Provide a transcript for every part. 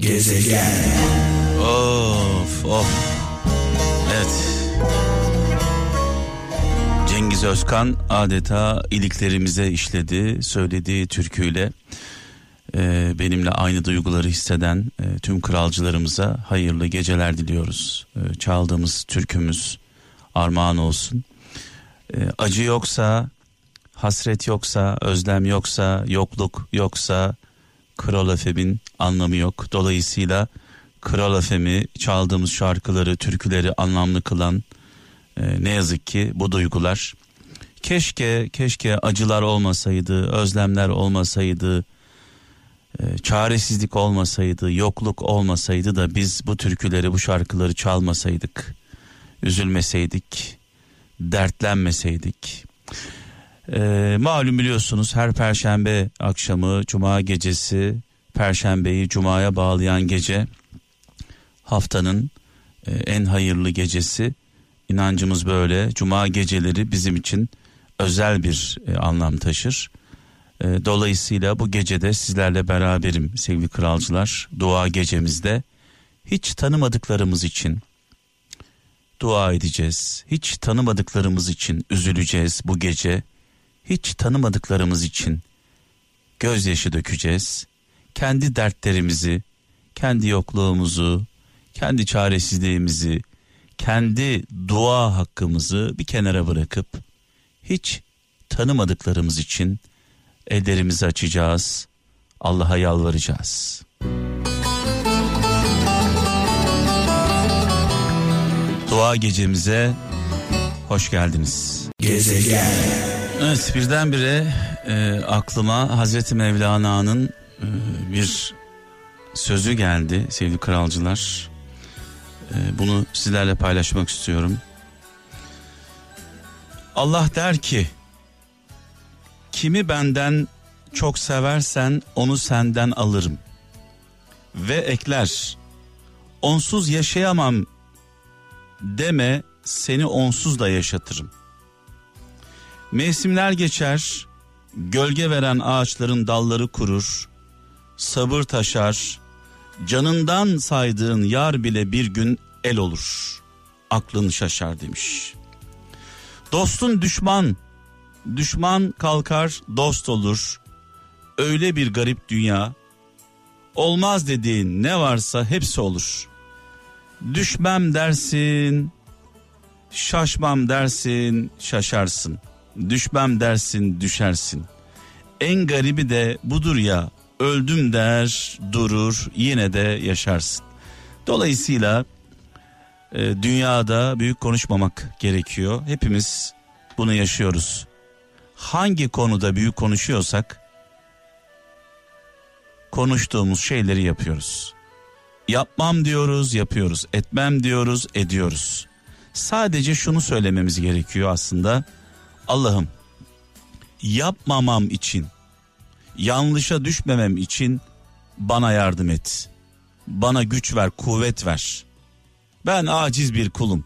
Gezegen. Of of. Evet. Cengiz Özkan adeta iliklerimize işledi, söylediği türküyle e, benimle aynı duyguları hisseden e, tüm kralcılarımıza hayırlı geceler diliyoruz. E, çaldığımız türkümüz armağan olsun. E, acı yoksa, hasret yoksa, özlem yoksa, yokluk yoksa Kral Efem'in anlamı yok. Dolayısıyla Kral Efem'i çaldığımız şarkıları, türküleri anlamlı kılan e, ne yazık ki bu duygular. Keşke, keşke acılar olmasaydı, özlemler olmasaydı, e, çaresizlik olmasaydı, yokluk olmasaydı da biz bu türküleri, bu şarkıları çalmasaydık, üzülmeseydik, dertlenmeseydik. E, malum biliyorsunuz her perşembe akşamı, cuma gecesi, perşembeyi cumaya bağlayan gece haftanın e, en hayırlı gecesi. İnancımız böyle. Cuma geceleri bizim için özel bir e, anlam taşır. E, dolayısıyla bu gecede sizlerle beraberim sevgili kralcılar. Dua gecemizde hiç tanımadıklarımız için dua edeceğiz. Hiç tanımadıklarımız için üzüleceğiz bu gece. Hiç tanımadıklarımız için gözyaşı dökeceğiz. Kendi dertlerimizi, kendi yokluğumuzu, kendi çaresizliğimizi, kendi dua hakkımızı bir kenara bırakıp hiç tanımadıklarımız için ellerimizi açacağız. Allah'a yalvaracağız. Dua gecemize hoş geldiniz. Gezegen. Evet birdenbire e, aklıma Hazreti Mevlana'nın e, bir sözü geldi sevgili kralcılar. E, bunu sizlerle paylaşmak istiyorum. Allah der ki kimi benden çok seversen onu senden alırım. Ve ekler onsuz yaşayamam deme seni onsuz da yaşatırım. Mevsimler geçer, gölge veren ağaçların dalları kurur, sabır taşar, canından saydığın yar bile bir gün el olur. Aklın şaşar demiş. Dostun düşman, düşman kalkar dost olur. Öyle bir garip dünya. Olmaz dediğin ne varsa hepsi olur. Düşmem dersin, şaşmam dersin, şaşarsın. Düşmem dersin, düşersin. En garibi de budur ya, öldüm der, durur, yine de yaşarsın. Dolayısıyla e, dünyada büyük konuşmamak gerekiyor. Hepimiz bunu yaşıyoruz. Hangi konuda büyük konuşuyorsak konuştuğumuz şeyleri yapıyoruz. Yapmam diyoruz, yapıyoruz. Etmem diyoruz, ediyoruz. Sadece şunu söylememiz gerekiyor aslında. Allah'ım yapmamam için, yanlışa düşmemem için bana yardım et. Bana güç ver, kuvvet ver. Ben aciz bir kulum.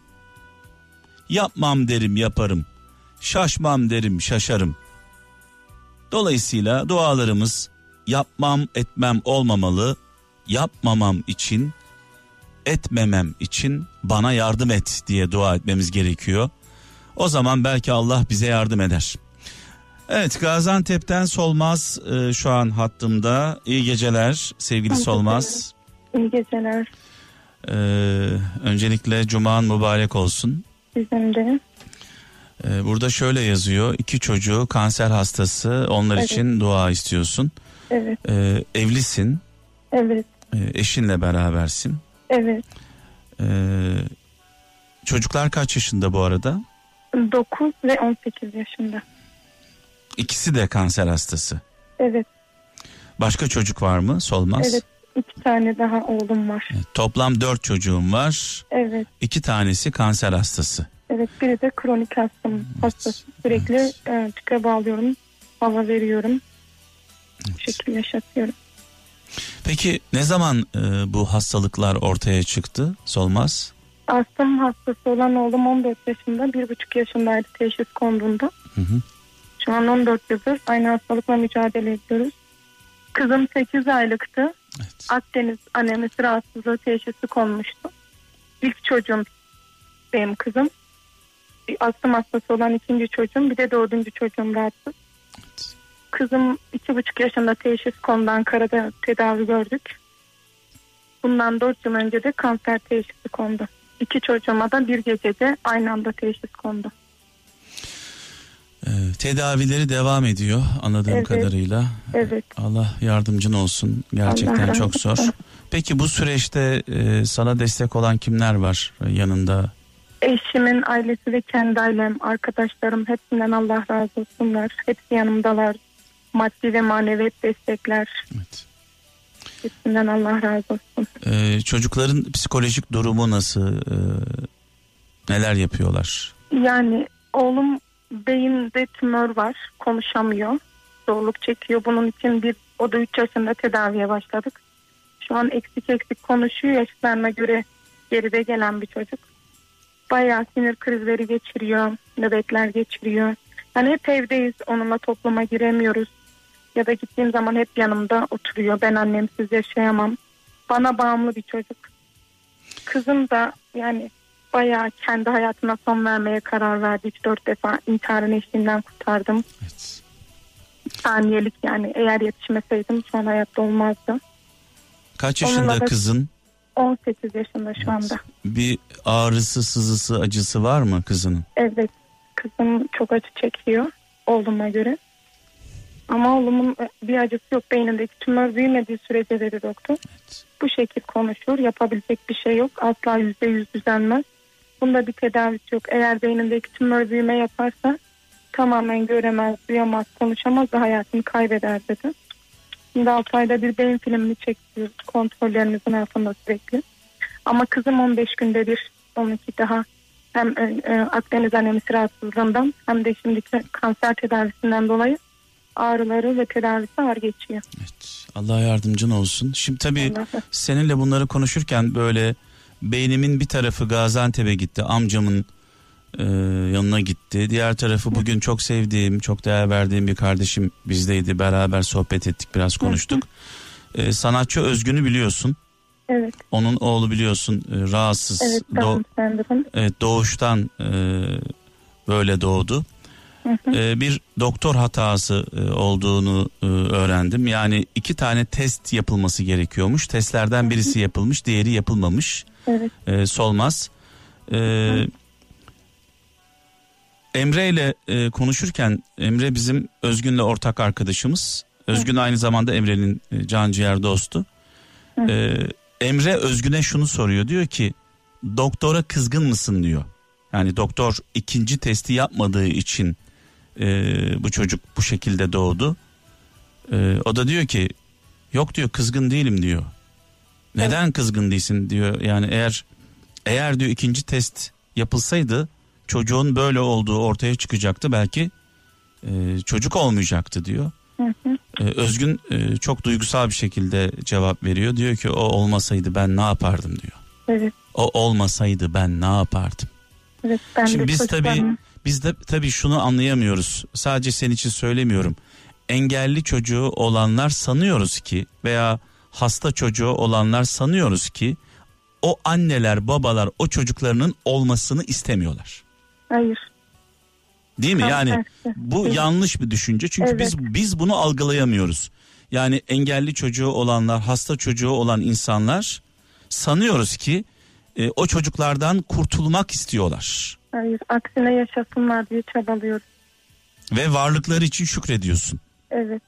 Yapmam derim, yaparım. Şaşmam derim, şaşarım. Dolayısıyla dualarımız yapmam, etmem olmamalı. Yapmamam için, etmemem için bana yardım et diye dua etmemiz gerekiyor. O zaman belki Allah bize yardım eder. Evet Gaziantep'ten Solmaz e, şu an hattımda. İyi geceler sevgili Solmaz. İyi geceler. Ee, öncelikle cuman mübarek olsun. Sizin de. Ee, burada şöyle yazıyor. iki çocuğu kanser hastası onlar Evet. için dua istiyorsun. Evet. Ee, evlisin. Evet. e, eşinle berabersin. Evet. Ee, çocuklar kaç yaşında bu arada? 9 ve 18 yaşında. İkisi de kanser hastası. Evet. Başka çocuk var mı? Solmaz. Evet. iki tane daha oğlum var. Evet, Toplam dört çocuğum var. Evet. İki tanesi kanser hastası. Evet. Biri de kronik hastım. Hastası. Sürekli e, tüpe bağlıyorum. Hava veriyorum. Bu şekilde yaşatıyorum. Peki ne zaman e, bu hastalıklar ortaya çıktı? Solmaz. Astım hastası olan oğlum 14 yaşında. Bir buçuk yaşındaydı teşhis konduğunda. Hı hı. Şu an 14 yıldır aynı hastalıkla mücadele ediyoruz. Kızım 8 aylıktı. Evet. Akdeniz anemisi rahatsızlığı teşhisi konmuştu. İlk çocuğum benim kızım. Bir astım hastası olan ikinci çocuğum bir de dördüncü çocuğum rahatsız. Evet. Kızım iki buçuk yaşında teşhis kondu Ankara'da tedavi gördük. Bundan dört yıl önce de kanser teşhisi kondu. İki çocuğuma da bir gecede aynı anda teşhis kondu. Ee, tedavileri devam ediyor anladığım Evet. kadarıyla. Evet. Allah yardımcın olsun. Gerçekten Allah çok zor. Peki bu süreçte e, sana destek olan kimler var e, yanında? Eşimin ailesi ve kendi ailem, arkadaşlarım hepsinden Allah razı olsunlar. Hepsi yanımdalar. Maddi ve manevi destekler. Evet. Hepsinden Allah razı olsun. Ee, çocukların psikolojik durumu nasıl? Ee, neler yapıyorlar? Yani oğlum beyinde tümör var. Konuşamıyor. Zorluk çekiyor. Bunun için bir o da 3 yaşında tedaviye başladık. Şu an eksik eksik konuşuyor. Yaşlarına göre geride gelen bir çocuk. Bayağı sinir krizleri geçiriyor. Nöbetler geçiriyor. Yani hep evdeyiz. Onunla topluma giremiyoruz. Ya da gittiğim zaman hep yanımda oturuyor. Ben annemsiz yaşayamam. Bana bağımlı bir çocuk. Kızım da yani bayağı kendi hayatına son vermeye karar verdi. 3-4 defa intiharın eşliğinden kurtardım. Evet. Saniyelik yani eğer yetişmeseydim şu an hayatta olmazdı. Kaç yaşında da- kızın? 18 yaşında şu anda. Bir ağrısı, sızısı, acısı var mı kızının? Evet kızım çok acı çekiyor oğluma göre. Ama oğlumun bir acısı yok beynindeki tümör büyümediği sürece dedi doktor. Evet. Bu şekil konuşur yapabilecek bir şey yok asla yüzde yüz düzelmez. Bunda bir tedavisi yok. Eğer beynindeki tümör büyüme yaparsa tamamen göremez, duyamaz, konuşamaz ve hayatını kaybeder dedi. Şimdi 6 ayda bir beyin filmini çekiyoruz kontrollerimizin altında sürekli. Ama kızım 15 günde bir onunki daha hem e, e, Akdeniz anemisi rahatsızlığından hem de şimdiki kanser tedavisinden dolayı ağrıları ve tedavisi ağır geçiyor. Evet. Allah yardımcın olsun. Şimdi tabii Allah- seninle bunları konuşurken böyle beynimin bir tarafı Gaziantep'e gitti. Amcamın e, yanına gitti. Diğer tarafı bugün çok sevdiğim, çok değer verdiğim bir kardeşim bizdeydi. Beraber sohbet ettik, biraz konuştuk. E, sanatçı Özgün'ü biliyorsun. Evet, Onun oğlu biliyorsun e, rahatsız. evet Do- evet, doğuştan e, böyle doğdu. E, bir doktor hatası e, olduğunu e, öğrendim. Yani iki tane test yapılması gerekiyormuş. Testlerden birisi yapılmış, diğeri yapılmamış. Evet, E, solmaz. E, Emre ile e, konuşurken Emre bizim Özgün'le ortak arkadaşımız. Özgün aynı zamanda Emre'nin e, can ciğer dostu. E, Emre Özgün'e şunu soruyor. Diyor ki doktora kızgın mısın diyor. Yani doktor ikinci testi yapmadığı için e, bu çocuk bu şekilde doğdu. E, o da diyor ki yok diyor kızgın değilim diyor. Neden kızgın değilsin diyor. Yani eğer eğer diyor ikinci test yapılsaydı çocuğun böyle olduğu ortaya çıkacaktı belki e, çocuk olmayacaktı diyor. hı hı. E, Özgün e, çok duygusal bir şekilde cevap veriyor. Diyor ki o olmasaydı ben ne yapardım diyor. evet, O olmasaydı ben ne yapardım. evet. Ben Şimdi biz tabii biz de tabii şunu anlayamıyoruz. Sadece senin için söylemiyorum. Engelli çocuğu olanlar sanıyoruz ki veya hasta çocuğu olanlar sanıyoruz ki o anneler babalar o çocuklarının olmasını istemiyorlar. Hayır. Değil mi? Tam Yani tersi. bu Evet. yanlış bir düşünce. Çünkü Evet. biz biz bunu algılayamıyoruz. Yani engelli çocuğu olanlar, hasta çocuğu olan insanlar sanıyoruz ki e, o çocuklardan kurtulmak istiyorlar Hayır. Aksine yaşasınlar diye çabalıyoruz. ve varlıkları için şükrediyorsun. Evet.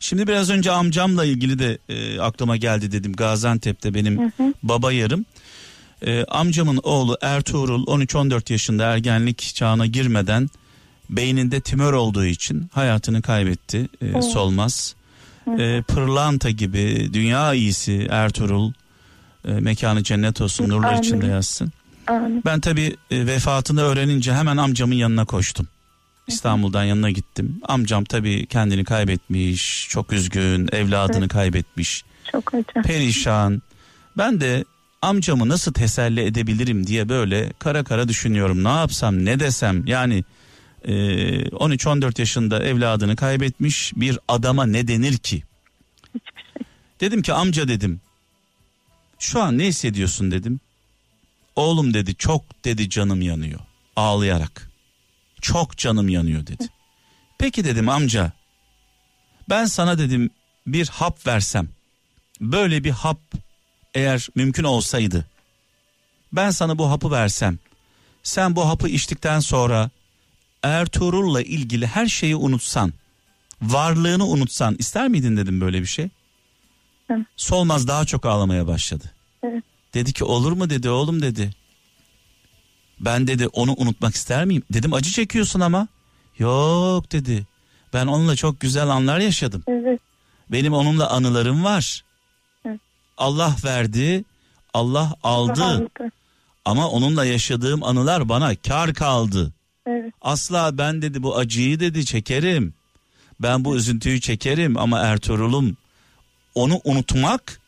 Şimdi biraz önce amcamla ilgili de e, aklıma geldi dedim. Gaziantep'te benim Hı hı. baba yarım. E, amcamın oğlu Ertuğrul 13-14 yaşında ergenlik çağına girmeden beyninde tümör olduğu için hayatını kaybetti. E, Oo. solmaz. E, pırlanta gibi dünya iyisi Ertuğrul e, mekanı cennet olsun nurlar Amin. içinde yazsın. Amin. Ben tabii e, vefatını öğrenince hemen amcamın yanına koştum. İstanbul'dan yanına gittim. Amcam tabii kendini kaybetmiş, çok üzgün, evladını Evet. kaybetmiş, Çok acı. perişan. Ben de amcamı nasıl teselli edebilirim diye böyle kara kara düşünüyorum. Ne yapsam, ne desem? Yani e, 13-14 yaşında evladını kaybetmiş bir adama ne denir ki? Hiçbir şey. Dedim ki amca dedim. Şu an ne hissediyorsun dedim. Oğlum dedi çok dedi canım yanıyor. Ağlayarak. Çok canım yanıyor dedi. Peki dedim amca. Ben sana dedim bir hap versem. Böyle bir hap eğer mümkün olsaydı. Ben sana bu hapı versem. Sen bu hapı içtikten sonra Ertuğrul'la ilgili her şeyi unutsan. Varlığını unutsan ister miydin dedim böyle bir şey. Hı. Solmaz daha çok ağlamaya başladı. Evet. Dedi ki olur mu dedi oğlum dedi. Ben dedi onu unutmak ister miyim? Dedim acı çekiyorsun ama. Yok dedi. Ben onunla çok güzel anlar yaşadım. Evet. Benim onunla anılarım var. Evet. Allah verdi, Allah aldı. Aldı. Ama onunla yaşadığım anılar bana kar kaldı. Evet. Asla ben dedi bu acıyı dedi çekerim. Ben bu üzüntüyü çekerim ama Ertuğrul'um onu unutmak,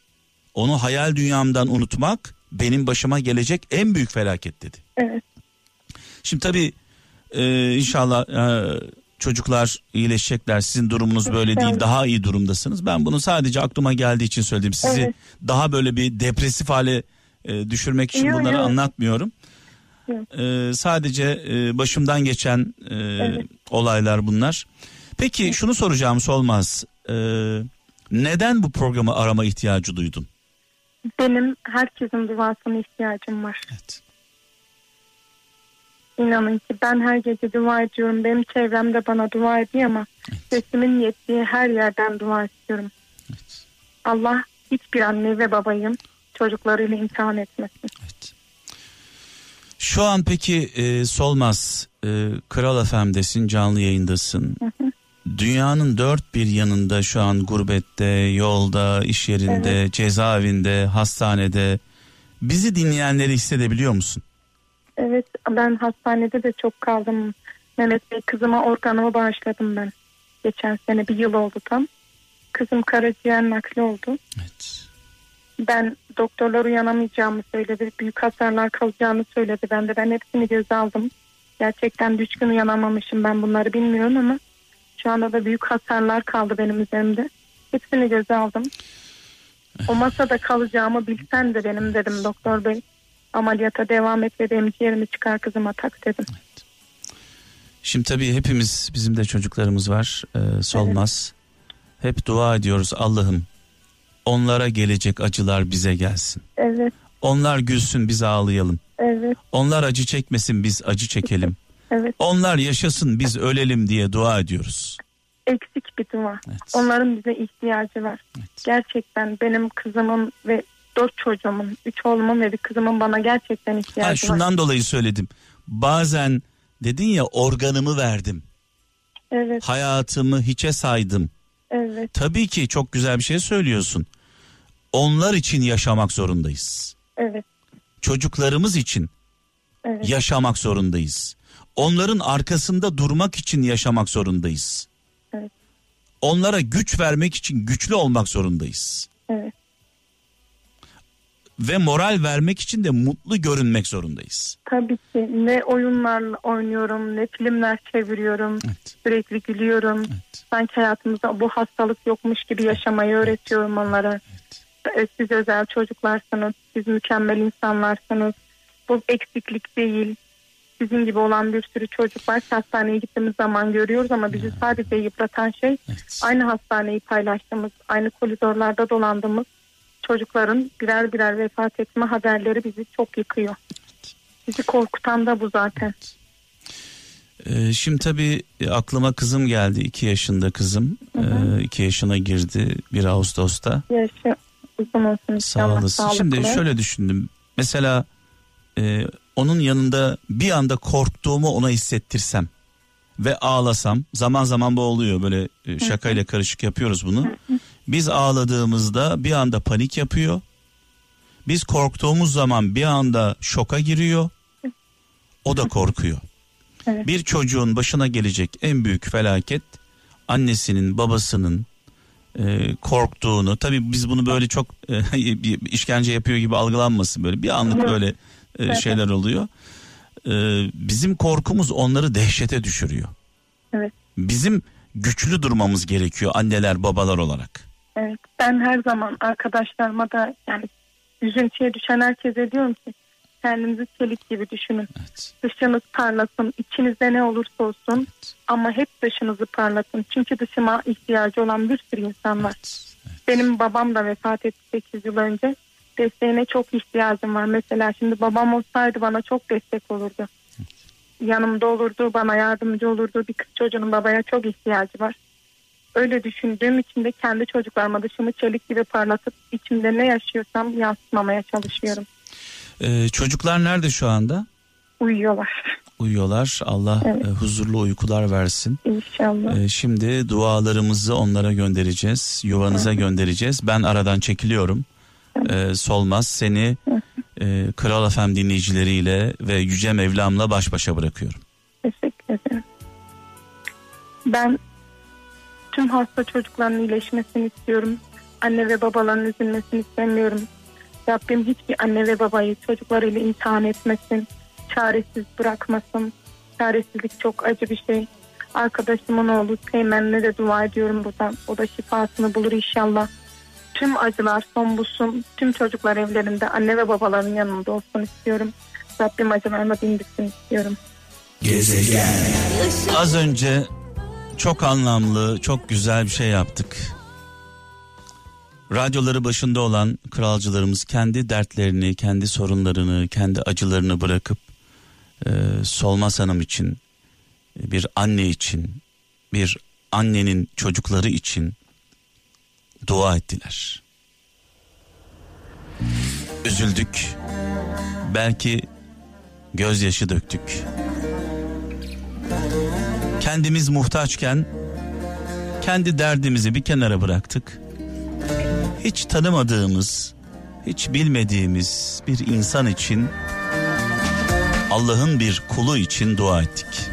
onu hayal dünyamdan unutmak benim başıma gelecek en büyük felaket dedi. Evet. Şimdi tabii e, inşallah e, çocuklar iyileşecekler. Sizin durumunuz böyle değil. Daha iyi durumdasınız. Ben bunu sadece aklıma geldiği için söyledim. Sizi Evet. daha böyle bir depresif hale e, düşürmek için Yok, bunları yok. anlatmıyorum. Yok. E, sadece e, başımdan geçen e, Evet. olaylar bunlar. Peki şunu soracağım Solmaz. E, neden bu programı arama ihtiyacı duydun? Benim herkesin duasına ihtiyacım var. Evet. İnanın ki ben her gece dua ediyorum. Benim çevremde bana dua ediyor ama sesimin yettiği her yerden dua istiyorum. Evet. Allah hiçbir anne ve babayım çocuklarıyla imtihan etmesin. Evet. Şu an peki e, Solmaz e, Kral FM'desin canlı yayındasın. Dünyanın dört bir yanında şu an gurbette, yolda, iş yerinde, cezaevinde, hastanede. Bizi dinleyenleri hissedebiliyor musun? Evet ben hastanede de çok kaldım. Mehmet Bey kızıma organımı bağışladım ben. Geçen sene bir yıl oldu tam. Kızım karaciğer nakli oldu. Evet. Ben doktorlar uyanamayacağımı söyledi. Büyük hasarlar kalacağını söyledi. Ben de ben hepsini göze aldım. Gerçekten düşkün uyanamamışım ben bunları bilmiyorum ama şu anda da büyük hasarlar kaldı benim üzerimde. Hepsini göze aldım. O masada kalacağımı bilsen de benim dedim doktor bey. Ameliyata devam et ve benim ciğerimi çıkar kızıma tak dedim. Şimdi tabii hepimiz bizim de çocuklarımız var. e, Solmaz. Hep dua ediyoruz Allah'ım. Onlara gelecek acılar bize gelsin. Evet, Onlar gülsün biz ağlayalım. evet, Onlar acı çekmesin biz acı çekelim. Evet. Onlar yaşasın biz ölelim diye dua ediyoruz. Eksik bir dua. Evet. Onların bize ihtiyacı var. Evet. Gerçekten benim kızımın ve dört çocuğumun, üç oğlumun ve bir kızımın bana gerçekten ihtiyacı Ha, var. şundan dolayı söyledim. Bazen dedin ya organımı verdim. Evet, Hayatımı hiçe saydım. evet, Tabii ki çok güzel bir şey söylüyorsun. Onlar için yaşamak zorundayız. evet, Çocuklarımız için evet, yaşamak zorundayız. Onların arkasında durmak için yaşamak zorundayız. Evet. Onlara güç vermek için güçlü olmak zorundayız. evet, Ve moral vermek için de mutlu görünmek zorundayız. Tabii ki ne oyunlarla oynuyorum, ne filmler çeviriyorum. Evet. Sürekli gülüyorum. Evet. Sanki hayatımızda bu hastalık yokmuş gibi yaşamayı öğretiyorum onlara. Evet. Siz özel çocuklarsınız, siz mükemmel insanlarsınız. Bu eksiklik değil. Sizin gibi olan bir sürü çocuk var. Hastaneye gittiğimiz zaman görüyoruz ama bizi sadece yıpratan şey Evet. aynı hastaneyi paylaştığımız, aynı koridorlarda dolandığımız çocukların birer birer vefat etme haberleri bizi çok yıkıyor. Bizi korkutan da bu zaten. Ee, şimdi tabii aklıma kızım geldi. 2 yaşında kızım. 2 yaşına girdi 1 Ağustos'ta. Yaşı uzun olsun Sağ olasın. sağlıklı. Şimdi şöyle düşündüm. Mesela e, onun yanında bir anda korktuğumu ona hissettirsem ve ağlasam zaman zaman bu oluyor böyle e, şakayla karışık yapıyoruz bunu. Biz ağladığımızda bir anda panik yapıyor. Biz korktuğumuz zaman bir anda şoka giriyor. O da korkuyor. Evet. Bir çocuğun başına gelecek en büyük felaket annesinin babasının e, korktuğunu tabii biz bunu böyle çok e, işkence yapıyor gibi algılanmasın böyle bir anlık böyle Evet. şeyler oluyor. E, bizim korkumuz onları dehşete düşürüyor. Evet. Bizim güçlü durmamız gerekiyor anneler babalar olarak. Evet. Ben her zaman arkadaşlarıma da yani üzüntüye düşen herkese diyorum ki kendinizi çelik gibi düşünün. Evet. Dışınız parlasın, içinizde ne olursa olsun Evet. ama hep dışınızı parlatın. Çünkü dışıma ihtiyacı olan bir sürü insan var. Evet. evet. Benim babam da vefat etti 8 yıl önce. Desteğine çok ihtiyacım var. Mesela şimdi babam olsaydı bana çok destek olurdu. Yanımda olurdu, bana yardımcı olurdu. Bir kız çocuğunun babaya çok ihtiyacı var. Öyle düşündüğüm için de kendi çocuklarıma dışımı çelik gibi parlatıp içimde ne yaşıyorsam yansıtmamaya çalışıyorum. Ee, çocuklar nerede şu anda? Uyuyorlar Uyuyorlar. Allah Evet. e, huzurlu uykular versin. inşallah. Ee, şimdi dualarımızı onlara göndereceğiz. Yuvanıza göndereceğiz. Ben aradan çekiliyorum. Ee, Solmaz seni e, Kral FM dinleyicileriyle ve Yüce Mevlam'la baş başa bırakıyorum. Teşekkür ederim. Ben tüm hasta çocukların iyileşmesini istiyorum. Anne ve babaların üzülmesini istemiyorum. Rabbim hiçbir anne ve babayı çocuklarıyla imtihan etmesin. Çaresiz bırakmasın. Çaresizlik çok acı bir şey. Arkadaşımın oğlu Teğmen'le de dua ediyorum buradan. O da şifasını bulur inşallah. Tüm acılar son bulsun. Tüm çocuklar evlerinde anne ve babaların yanında olsun istiyorum. Rabbim acılarına dindirsin istiyorum. Az önce çok anlamlı, çok güzel bir şey yaptık. Radyoları başında olan kralcılarımız kendi dertlerini, kendi sorunlarını, kendi acılarını bırakıp e, Solmaz Hanım için, bir anne için, bir annenin çocukları için dua ettiler. Üzüldük. Belki gözyaşı döktük. Kendimiz muhtaçken kendi derdimizi bir kenara bıraktık. Hiç tanımadığımız, hiç bilmediğimiz bir insan için Allah'ın bir kulu için dua ettik.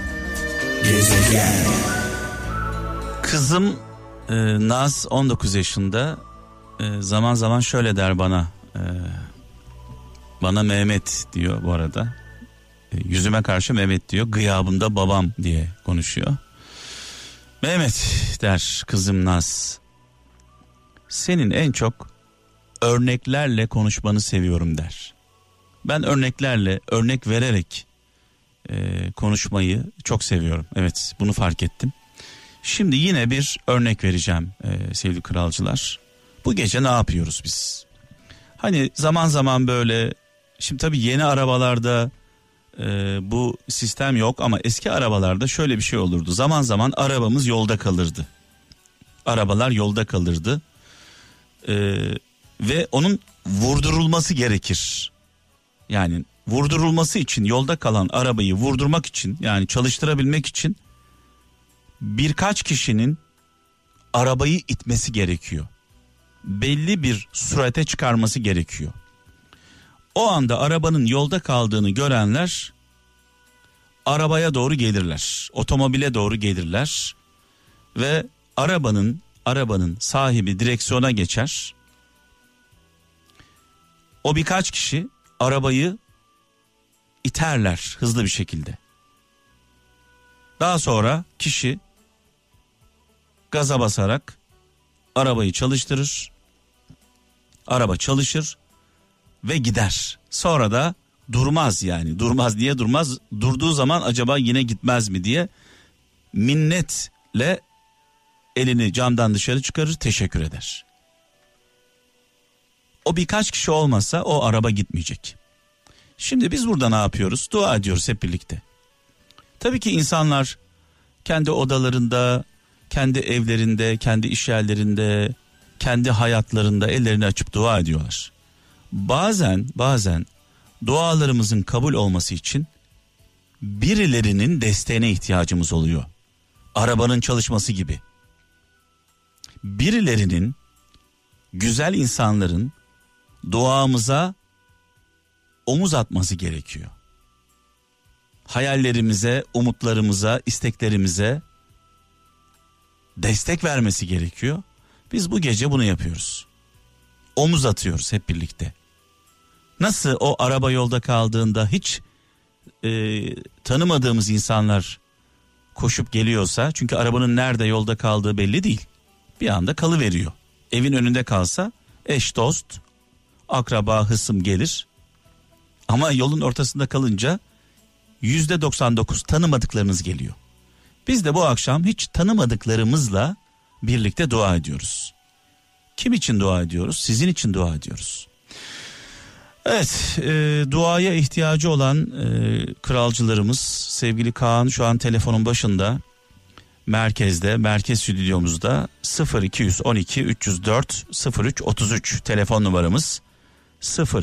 Kızım e, Naz 19 yaşında E, zaman zaman şöyle der bana e, bana Mehmet diyor bu arada E, yüzüme karşı Mehmet diyor gıyabında babam diye konuşuyor. Mehmet der kızım Naz senin en çok örneklerle konuşmanı seviyorum der. Ben örneklerle örnek vererek e, konuşmayı çok seviyorum. Evet bunu fark ettim. Şimdi yine bir örnek vereceğim e, sevgili kralcılar. Bu gece ne yapıyoruz biz? Hani zaman zaman böyle şimdi tabii yeni arabalarda e, bu sistem yok ama eski arabalarda şöyle bir şey olurdu. Zaman zaman arabamız yolda kalırdı. Arabalar yolda kalırdı. E, ve onun vurdurulması gerekir. Yani vurdurulması için yolda kalan arabayı vurdurmak için yani çalıştırabilmek için birkaç kişinin arabayı itmesi gerekiyor. Belli bir sürate çıkarması gerekiyor. O anda arabanın yolda kaldığını görenler arabaya doğru gelirler. Otomobile doğru gelirler ve arabanın arabanın sahibi direksiyona geçer. O birkaç kişi arabayı iterler hızlı bir şekilde. Daha sonra kişi gaza basarak arabayı çalıştırır. Araba çalışır ve gider. Sonra da durmaz yani. Durmaz diye durmaz. Durduğu zaman acaba yine gitmez mi diye minnetle elini camdan dışarı çıkarır, teşekkür eder. O birkaç kişi olmasa o araba gitmeyecek. Şimdi biz burada ne yapıyoruz? Dua ediyoruz hep birlikte. Tabii ki insanlar kendi odalarında, kendi evlerinde, kendi iş yerlerinde, kendi hayatlarında ellerini açıp dua ediyorlar. Bazen bazen dualarımızın kabul olması için birilerinin desteğine ihtiyacımız oluyor. Arabanın çalışması gibi. Birilerinin güzel insanların duamıza omuz atması gerekiyor. Hayallerimize, umutlarımıza, isteklerimize destek vermesi gerekiyor. Biz bu gece bunu yapıyoruz. Omuz atıyoruz hep birlikte. Nasıl o araba yolda kaldığında hiç e, tanımadığımız insanlar koşup geliyorsa çünkü arabanın nerede yolda kaldığı belli değil. Bir anda kalı veriyor. evin önünde kalsa eş dost, akraba, hısım gelir. Ama yolun ortasında kalınca yüzde 99 tanımadıklarınız geliyor. Biz de bu akşam hiç tanımadıklarımızla birlikte dua ediyoruz. Kim için dua ediyoruz? Sizin için dua ediyoruz. Evet, e, duaya ihtiyacı olan e, kralcılarımız sevgili Kaan şu an telefonun başında merkezde, merkez stüdyomuzda 0212 304 03 33 telefon numaramız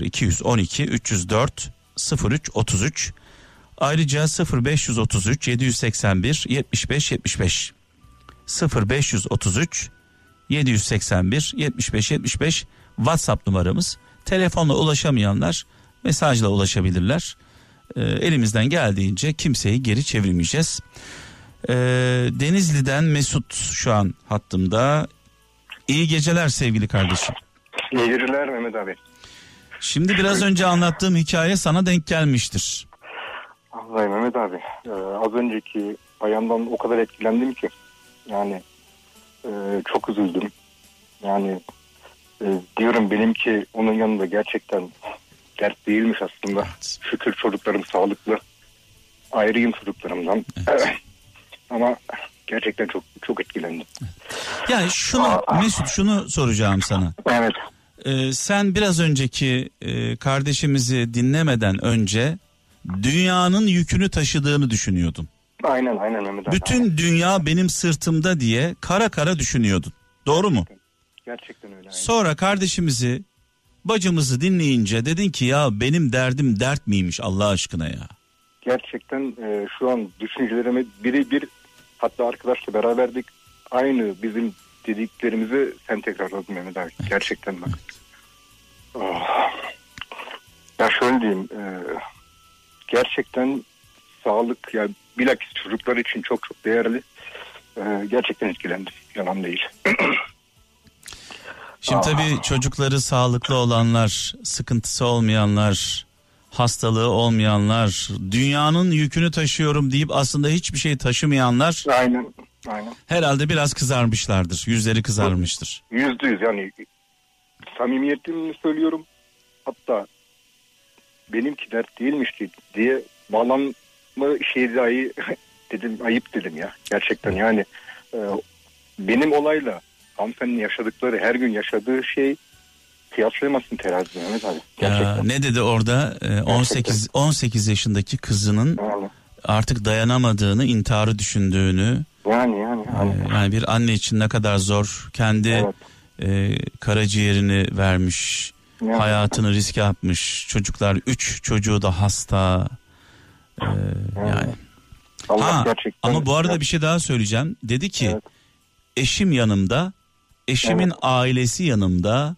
0212 304 03 33 ayrıca 0533 781 75 75 0533 781 75 75 WhatsApp numaramız. Telefonla ulaşamayanlar mesajla ulaşabilirler. E, elimizden geldiğince kimseyi geri çevirmeyeceğiz. E, Denizli'den Mesut şu an hattımda. İyi geceler sevgili kardeşim. İyi geceler Mehmet abi. Şimdi biraz önce anlattığım hikaye sana denk gelmiştir. Vallahi Mehmet abi e, az önceki bayandan o kadar etkilendim ki yani e, çok üzüldüm. Yani e, diyorum benimki onun yanında gerçekten dert değilmiş aslında. Şükür çocuklarım sağlıklı. Ayrıyım çocuklarımdan. Ama gerçekten çok çok etkilendim. Yani şunu Mesut şunu soracağım sana. Evet. Ee, sen biraz önceki e, kardeşimizi dinlemeden önce dünyanın yükünü taşıdığını düşünüyordun. Aynen aynen abi. Bütün dünya benim sırtımda diye kara kara düşünüyordun. Doğru mu? Gerçekten öyle. aynen. Sonra kardeşimizi bacımızı dinleyince dedin ki ya benim derdim dert miymiş Allah aşkına ya. Gerçekten e, şu an düşüncelerime biri bir hatta arkadaşla beraberdik. Aynı bizim dediklerimizi sen tekrarladın Mehmet abi. Gerçekten bak. Ah. Ya şöyle diyeyim. e, gerçekten sağlık yani bilakis çocuklar için çok çok değerli. E, gerçekten etkilendim. Yalan değil. Şimdi tabii çocukları sağlıklı olanlar, sıkıntısı olmayanlar, hastalığı olmayanlar, dünyanın yükünü taşıyorum deyip aslında hiçbir şey taşımayanlar aynen. Aynen. herhalde biraz kızarmışlardır. Yüzleri kızarmıştır. Yüzde yüz yani samimiyetimle söylüyorum. Hatta benimki dert değilmiş ki diye bağlanma şey dahi dedim ayıp dedim ya. Gerçekten yani e, benim olayla hanımefendinin yaşadıkları her gün yaşadığı şey kıyaslayamazsın terazide Mehmet abi. Ya, Gerçekten. ne dedi orada? Ee, 18 18 yaşındaki kızının Yani, artık dayanamadığını, intiharı düşündüğünü, yani yani. e, yani. yani bir anne için ne kadar zor kendi Evet. e, karaciğerini vermiş, Yani. hayatını riske atmış. Çocuklar üç çocuğu da hasta. E, yani. Allah Ha, gerçekten. ama bu arada bir şey daha söyleyeceğim. Dedi ki Evet. eşim yanımda, eşimin Evet. ailesi yanımda,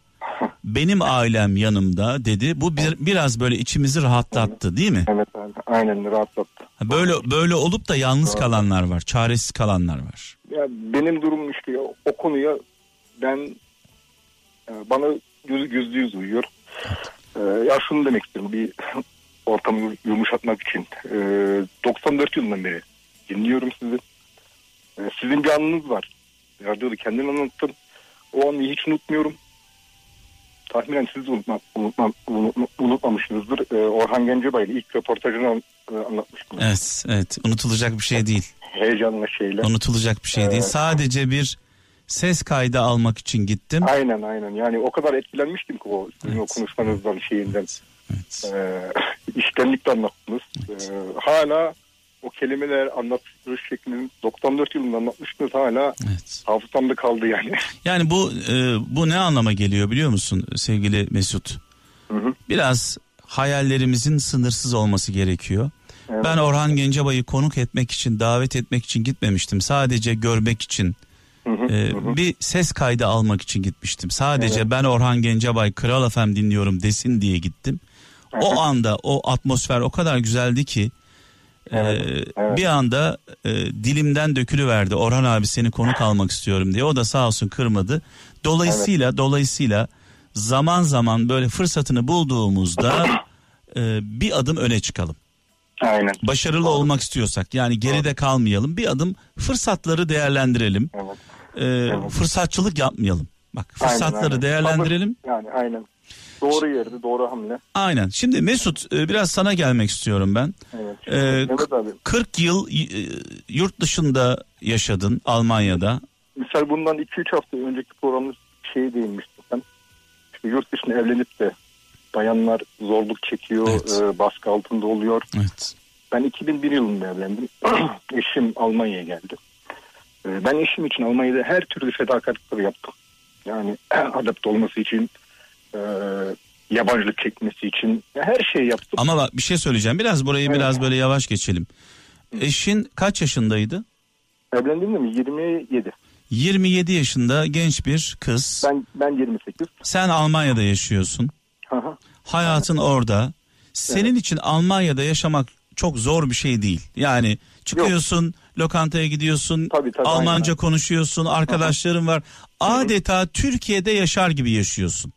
benim ailem yanımda dedi. Bu bir, biraz böyle içimizi rahatlattı değil mi? Evet abi. Aynen rahatlattı. Ha, Böyle böyle olup da yalnız kalanlar var, çaresiz kalanlar var. Ya benim durumum işte ya, o konuya ben e, bana yüzde yüz uyuyor. E, ya şunu demek istiyorum bir ortamı yumuşatmak için. E, 94 yılından beri dinliyorum sizi. E, sizin bir anınız var. Radyoda kendim anlattım. O anı hiç unutmuyorum. Tahminen siz de unutma, unutma, unutma, unutmamışsınızdır. E, Orhan Gencebay ile ilk röportajını e, anlatmıştım. Evet, evet. Unutulacak bir şey değil. Heyecanla şeyle. Unutulacak bir şey değil. Sadece bir ses kaydı almak için gittim. Aynen aynen yani o kadar etkilenmiştim ki o sizin o Evet. konuşmanızdan şeyinden Evet. ee, iştenlikle anlattınız. Ee, hala o kelimeler anlatılış şeklinin 94 yılında anlatmıştınız hala Evet. hafızamda kaldı yani. Yani bu e, bu ne anlama geliyor biliyor musun sevgili Mesut? Hı hı. Biraz hayallerimizin sınırsız olması gerekiyor. Evet. Ben Orhan Gencebay'ı konuk etmek için, davet etmek için gitmemiştim. Sadece görmek için, E, hı. bir ses kaydı almak için gitmiştim. Sadece Evet. ben Orhan Gencebay Kral FM dinliyorum desin diye gittim. O anda o atmosfer o kadar güzeldi ki e, Evet, evet. bir anda e, dilimden dökülüverdi. Orhan abi seni konuk almak istiyorum diye. O da sağ olsun kırmadı. Dolayısıyla dolayısıyla zaman zaman böyle fırsatını bulduğumuzda e, bir adım öne çıkalım. Aynen. Başarılı olmak istiyorsak yani geride kalmayalım. Bir adım fırsatları değerlendirelim. Evet. E, fırsatçılık yapmayalım. Bak fırsatları Aynen, aynen. değerlendirelim. Yani aynen. Doğru yerde doğru hamle. Aynen. Şimdi Mesut e, biraz sana gelmek istiyorum ben. Evet. Ee, evet abi. 40 yıl e, yurt dışında yaşadın Almanya'da. Misal bundan 2-3 hafta önceki programda şey değinmiştim ben. İşte yurt dışında evlenip de bayanlar zorluk çekiyor, Evet. e, baskı altında oluyor. Evet. Ben 2001 yılında evlendim. Eşim Almanya'ya geldi. E, ben eşim için Almanya'da her türlü fedakarlıkları yaptım. Yani adapte olması için, e, yabancılık çekmesi için her şeyi yaptım. Ama bak bir şey söyleyeceğim. Biraz burayı Evet. biraz böyle yavaş geçelim. Eşin kaç yaşındaydı? Evlendiğimde mi? 27. 27 yaşında genç bir kız. Ben ben 28. Sen Almanya'da yaşıyorsun. Hı. Hayatın orada. Senin için Almanya'da yaşamak çok zor bir şey değil. Yani çıkıyorsun, lokantaya gidiyorsun, Tabii, tabii, Almanca aynen. konuşuyorsun, arkadaşların var. Adeta Türkiye'de yaşar gibi yaşıyorsun.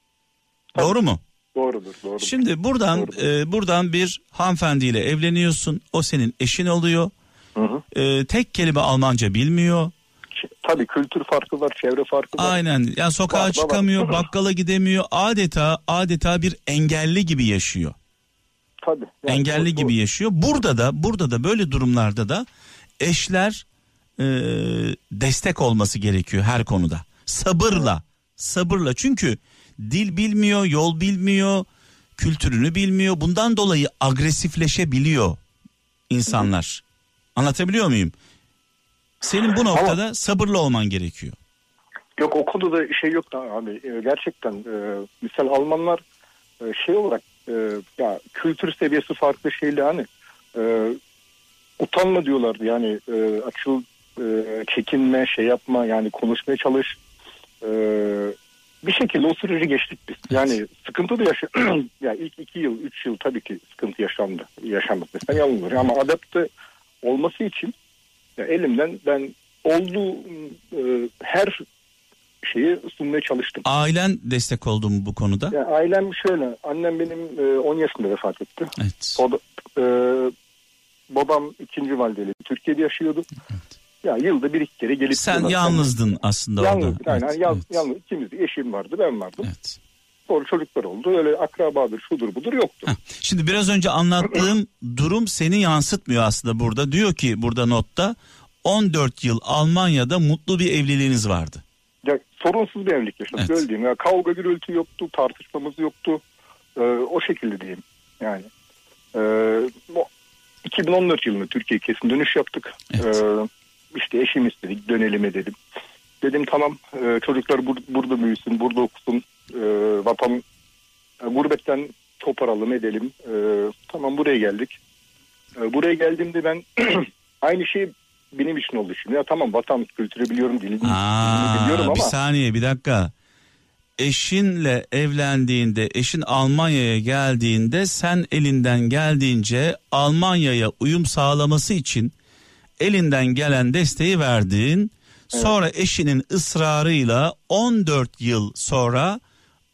Doğru mu? Doğrudur, doğrudur. Şimdi buradan Doğrudur. e, buradan bir hanımefendiyle evleniyorsun. O senin eşin oluyor. Hı hı. E, tek kelime Almanca bilmiyor. Tabii kültür farkı var, çevre farkı var. Aynen. Yani sokağa Var, var. çıkamıyor, bakkala gidemiyor. Adeta adeta bir engelli gibi yaşıyor. Tabii. Yani engelli bu- gibi yaşıyor. Burada da burada da böyle durumlarda da eşler e, destek olması gerekiyor her konuda. Sabırla, sabırla. Çünkü dil bilmiyor, yol bilmiyor, kültürünü bilmiyor. Bundan dolayı agresifleşebiliyor insanlar. Anlatabiliyor muyum? Senin bu noktada sabırlı olman gerekiyor. Yok o konuda şey yok da abi. E, Gerçekten e, misal Almanlar e, şey olarak e, ya kültür seviyesi farklı şeyle hani e, utanma diyorlardı yani e, açıl e, çekinme şey yapma yani konuşmaya çalış E, bir şekilde o süreci geçtik biz. Yani sıkıntı da yaşa ya ilk iki yıl üç yıl tabii ki sıkıntı yaşandı. Yaşanmak mesela yalan olur ama adapte olması için ya elimden ben olduğu e, her şeyi sunmaya çalıştım. Ailen destek oldu mu bu konuda? Ya ailem şöyle, annem benim e, 10 yaşında vefat etti. Evet. O da, e, babam ikinci valideyle Türkiye'de yaşıyordu. Ya yılda bir iki kere gelip Sen yalnızdın aslında Yalnız, orada. aynen, Evet, yal- evet. yalnız ikimiz eşim vardı, ben vardım. Evet. Sonra çocuklar oldu. Öyle akrabadır, şudur budur yoktu. Heh, Şimdi biraz önce anlattığım durum seni yansıtmıyor aslında burada. Diyor ki burada notta 14 yıl Almanya'da mutlu bir evliliğiniz vardı. Ya, sorunsuz bir evlilik yaşadık. Evet. Öyle diyeyim. Ya, kavga gürültü yoktu, tartışmamız yoktu. Ee, o şekilde diyeyim. Yani. Ee, bu 2014 yılında Türkiye kesin dönüş yaptık. Evet. Ee, işte eşim istedik dönelim dedim. Dedim tamam e, çocuklar bur- burada büyüsün, burada okusun. E, vatan e, gurbetten toparalım edelim. E, tamam buraya geldik. E, buraya geldiğimde ben aynı şey benim için oldu şimdi. Ya tamam vatan kültürü biliyorum, dilini, dilini biliyorum ama bir saniye bir dakika. Eşinle evlendiğinde, eşin Almanya'ya geldiğinde sen elinden geldiğince Almanya'ya uyum sağlaması için elinden gelen desteği verdin. Sonra eşinin ısrarıyla 14 yıl sonra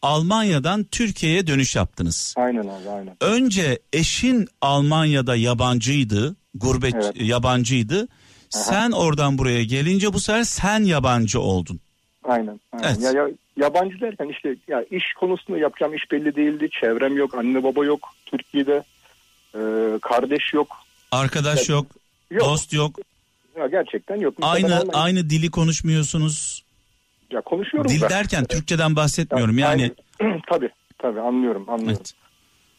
Almanya'dan Türkiye'ye dönüş yaptınız. aynen abi aynen. Önce eşin Almanya'da yabancıydı, gurbet Evet. yabancıydı. Sen oradan buraya gelince bu sefer sen yabancı oldun. Aynen. aynen. Evet. Ya, ya, yabancı derken işte ya iş konusunda yapacağım iş belli değildi. Çevrem yok, anne baba yok Türkiye'de. Ee, kardeş yok. Arkadaş Ya- yok, Yok. dost yok. Ya gerçekten yok. Mesela Aynı Almanya- aynı dili konuşmuyorsunuz. ya konuşuyorum Dil da. derken Türkçeden bahsetmiyorum. Yani Aynen. tabii tabii anlıyorum anlıyorum. evet.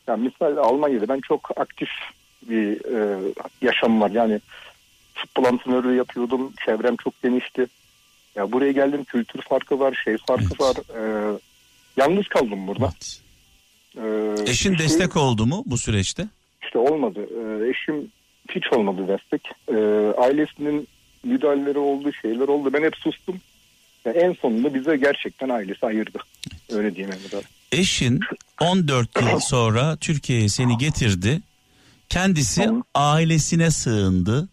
Ya misal Almanya'da ben çok aktif bir e, yaşam var. Yani futbol antrenörlüğü yapıyordum. Çevrem çok genişti. Ya buraya geldim kültür farkı var, şey farkı Evet. var. E, yalnız kaldım burada. evet. E, Eşin işte- destek oldu mu bu süreçte? İşte olmadı. E, eşim hiç olmadı destek. E, ailesinin müdahaleleri oldu, şeyler oldu. Ben hep sustum. Ya en sonunda bize gerçekten ailesi ayırdı. Öyle diyeyim Emre. Eşin 14 yıl sonra Türkiye'ye seni getirdi. Kendisi ailesine sığındı.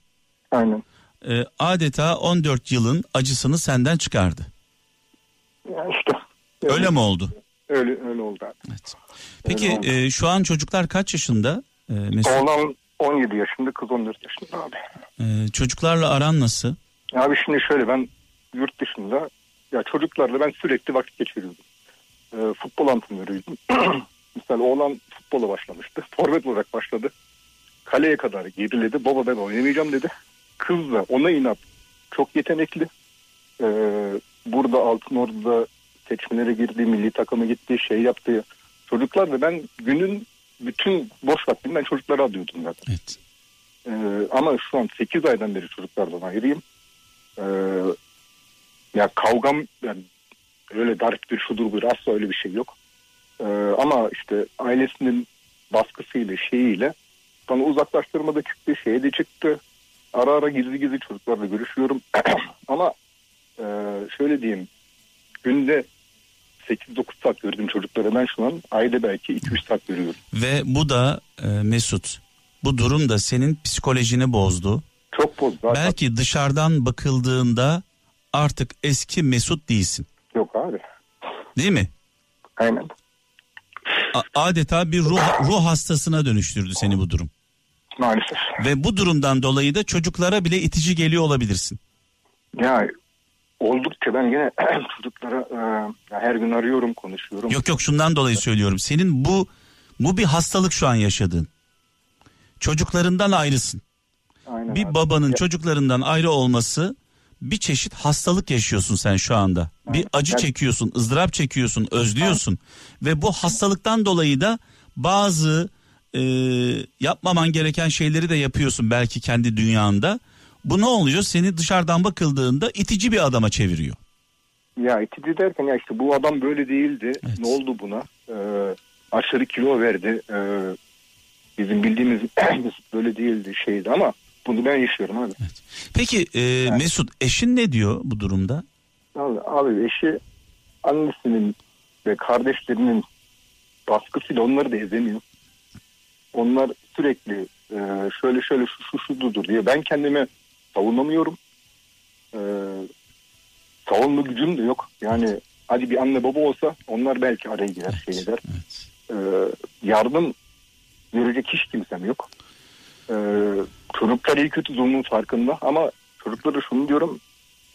Aynen. Ee, adeta 14 yılın acısını senden çıkardı. Ya işte. Öyle mi oldu? Öyle, öyle oldu abi. Evet. Peki Öyle oldu. e, şu an çocuklar kaç yaşında? E, Mesut? Oğlan 17 yaşında, kız 14 yaşında abi. E, çocuklarla aran nasıl? Abi şimdi şöyle ben yurt dışında ya çocuklarla ben sürekli vakit geçiriyordum. E, futbol antrenörüydüm. Mesela oğlan futbola başlamıştı. Forvet olarak başladı. Kaleye kadar geriledi. Baba ben oynamayacağım dedi. Kız da ona inat. Çok yetenekli. E, burada Altın Ordu'da seçmelere girdi. Milli takıma gitti. Şey yaptı. Çocuklar da ben günün bütün boş vaktini ben çocuklara adıyordum zaten. Evet. Ee, ama şu an 8 aydan beri çocuklardan ayrıyım. Ee, ya kavgam yani öyle darp bir şudur bir asla öyle bir şey yok. Ee, ama işte ailesinin baskısıyla şeyiyle bana uzaklaştırmada çıktı, şeye de çıktı. Ara ara gizli gizli çocuklarla görüşüyorum. ama e, şöyle diyeyim günde 8-9 saat gördüğüm çocuklara ben şu an ayda belki 2-3 saat görüyorum. Ve bu da e, Mesut bu durum da senin psikolojini bozdu. Çok bozdu. Zaten Belki dışarıdan bakıldığında artık eski Mesut değilsin. Yok abi. Değil mi? Aynen. A- adeta bir ruh ruh hastasına dönüştürdü seni bu durum. Maalesef. Ve bu durumdan dolayı da çocuklara bile itici geliyor olabilirsin. Ya oldukça ben yine çocuklara e, her gün arıyorum konuşuyorum. Yok yok şundan dolayı söylüyorum. Senin bu bu bir hastalık şu an yaşadığın. Çocuklarından ayrısın. Aynen Bir abi. babanın Ya- çocuklarından ayrı olması bir çeşit hastalık yaşıyorsun sen şu anda. Bir acı çekiyorsun, ızdırap çekiyorsun, özlüyorsun. Ve bu hastalıktan dolayı da bazı e, yapmaman gereken şeyleri de yapıyorsun belki kendi dünyanda. Bu ne oluyor? Seni dışarıdan bakıldığında itici bir adama çeviriyor. Ya itici derken ya işte bu adam böyle değildi. Evet. Ne oldu buna? E, aşırı kilo verdi. E, bizim bildiğimiz Mesut böyle değildi şeydi ama bunu ben yaşıyorum abi. Peki e, Mesut eşin ne diyor bu durumda? Abi, abi eşi annesinin ve kardeşlerinin baskısıyla onları da ezemiyor. Onlar sürekli e, şöyle şöyle şu şu şudur diye ben kendimi savunamıyorum. E, savunma gücüm de yok. Yani hadi bir anne baba olsa onlar belki araya girer şey eder. Evet. E, yardım verecek hiç kimsem yok. E, çocuklar iyi kötü durumun farkında ama çocuklara şunu diyorum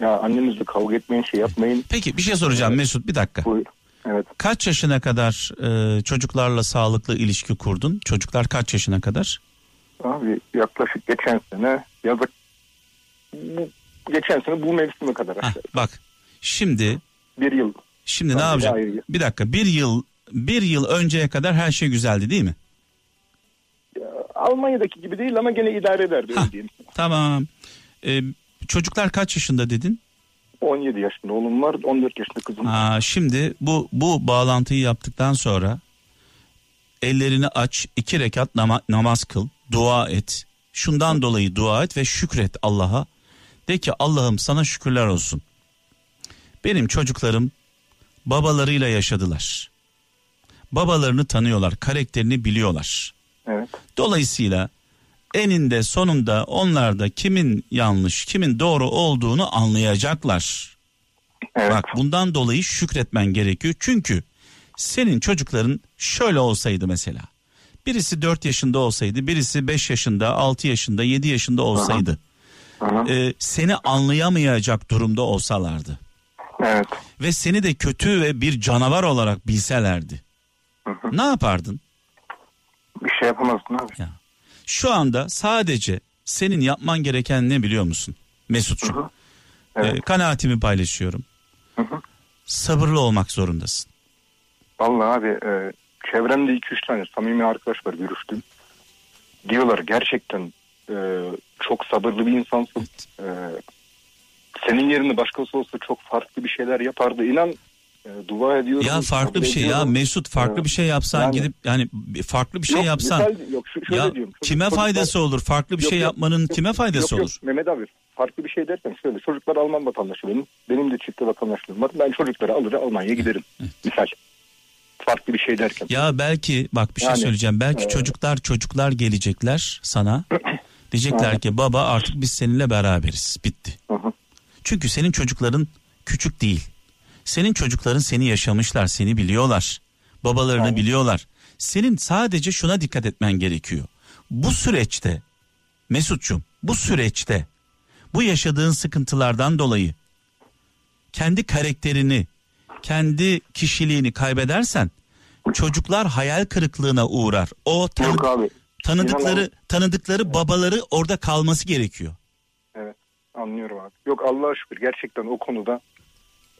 ya annenizle kavga etmeyin şey yapmayın. Peki bir şey soracağım Mesut bir dakika. Buyur. Evet. Kaç yaşına kadar e, çocuklarla sağlıklı ilişki kurdun? Çocuklar kaç yaşına kadar? Abi yaklaşık geçen sene yazık bu, geçen sene bu mevsime kadar aşağı. bak şimdi Bir yıl. şimdi ne yapacağım? ayrı. Bir dakika bir yıl bir yıl önceye kadar her şey güzeldi değil mi? Ya, Almanya'daki gibi değil ama gene idare ederdi diyeyim. Tamam. E, çocuklar kaç yaşında dedin? 17 yaşında oğlum var 14 yaşında kızım. var. Aa, şimdi bu bu bağlantıyı yaptıktan sonra ellerini aç, iki rekat nama- namaz kıl, dua et. Şundan dolayı dua et ve şükret Allah'a. De ki Allah'ım sana şükürler olsun. Benim çocuklarım babalarıyla yaşadılar. Babalarını tanıyorlar, karakterini biliyorlar. Evet. Dolayısıyla eninde sonunda onlar da kimin yanlış, kimin doğru olduğunu anlayacaklar. Evet. Bak bundan dolayı şükretmen gerekiyor. Çünkü senin çocukların şöyle olsaydı mesela. Birisi 4 yaşında olsaydı, birisi 5 yaşında, 6 yaşında, 7 yaşında olsaydı. Aha. e, seni anlayamayacak durumda olsalardı. Evet. Ve seni de kötü ve bir canavar olarak bilselerdi. Hı hı. Ne yapardın? Bir şey yapamazsın abi. Ya. Şu anda sadece senin yapman gereken ne biliyor musun? Mesut'cum. Hı hı. Evet. E, kanaatimi paylaşıyorum. Hı hı. Sabırlı olmak zorundasın. Vallahi abi e, çevremde 2-3 tane samimi arkadaş var görüştüm. Diyorlar gerçekten e, çok sabırlı bir insansın. E, senin yerinde başkası olsa çok farklı bir şeyler yapardı. İnan e, dua ediyorum. Ya farklı bir şey ya. Mesut farklı Ee, bir şey yapsan yani- gidip yani farklı bir şey Yok, yapsan misal- yok, şu- şöyle ya diyorum. Çocuk- kime çocuklar- faydası olur? Farklı bir Yok, şey yok, yapmanın yok, kime faydası yok, olur? Yok, Mehmet abi farklı bir şey derken şöyle çocuklar Alman vatandaşı benim. Benim de çiftli vatandaşlığım var. Ben çocukları alır Almanya'ya giderim. Misal. Farklı bir şey derken. Ya belki bak bir şey Yani, söyleyeceğim. Belki e, çocuklar çocuklar gelecekler sana. Diyecekler ki baba artık biz seninle beraberiz. Bitti. Hı hı. Çünkü senin çocukların küçük değil. Senin çocukların seni yaşamışlar, seni biliyorlar. Babalarını Aynen. biliyorlar. Senin sadece şuna dikkat etmen gerekiyor. Bu süreçte Mesut'cum bu süreçte bu yaşadığın sıkıntılardan dolayı kendi karakterini, kendi kişiliğini kaybedersen çocuklar hayal kırıklığına uğrar. O tanı- tanıdıkları tanıdıkları babaları orada kalması gerekiyor. Evet anlıyorum abi. Yok Allah'a şükür gerçekten o konuda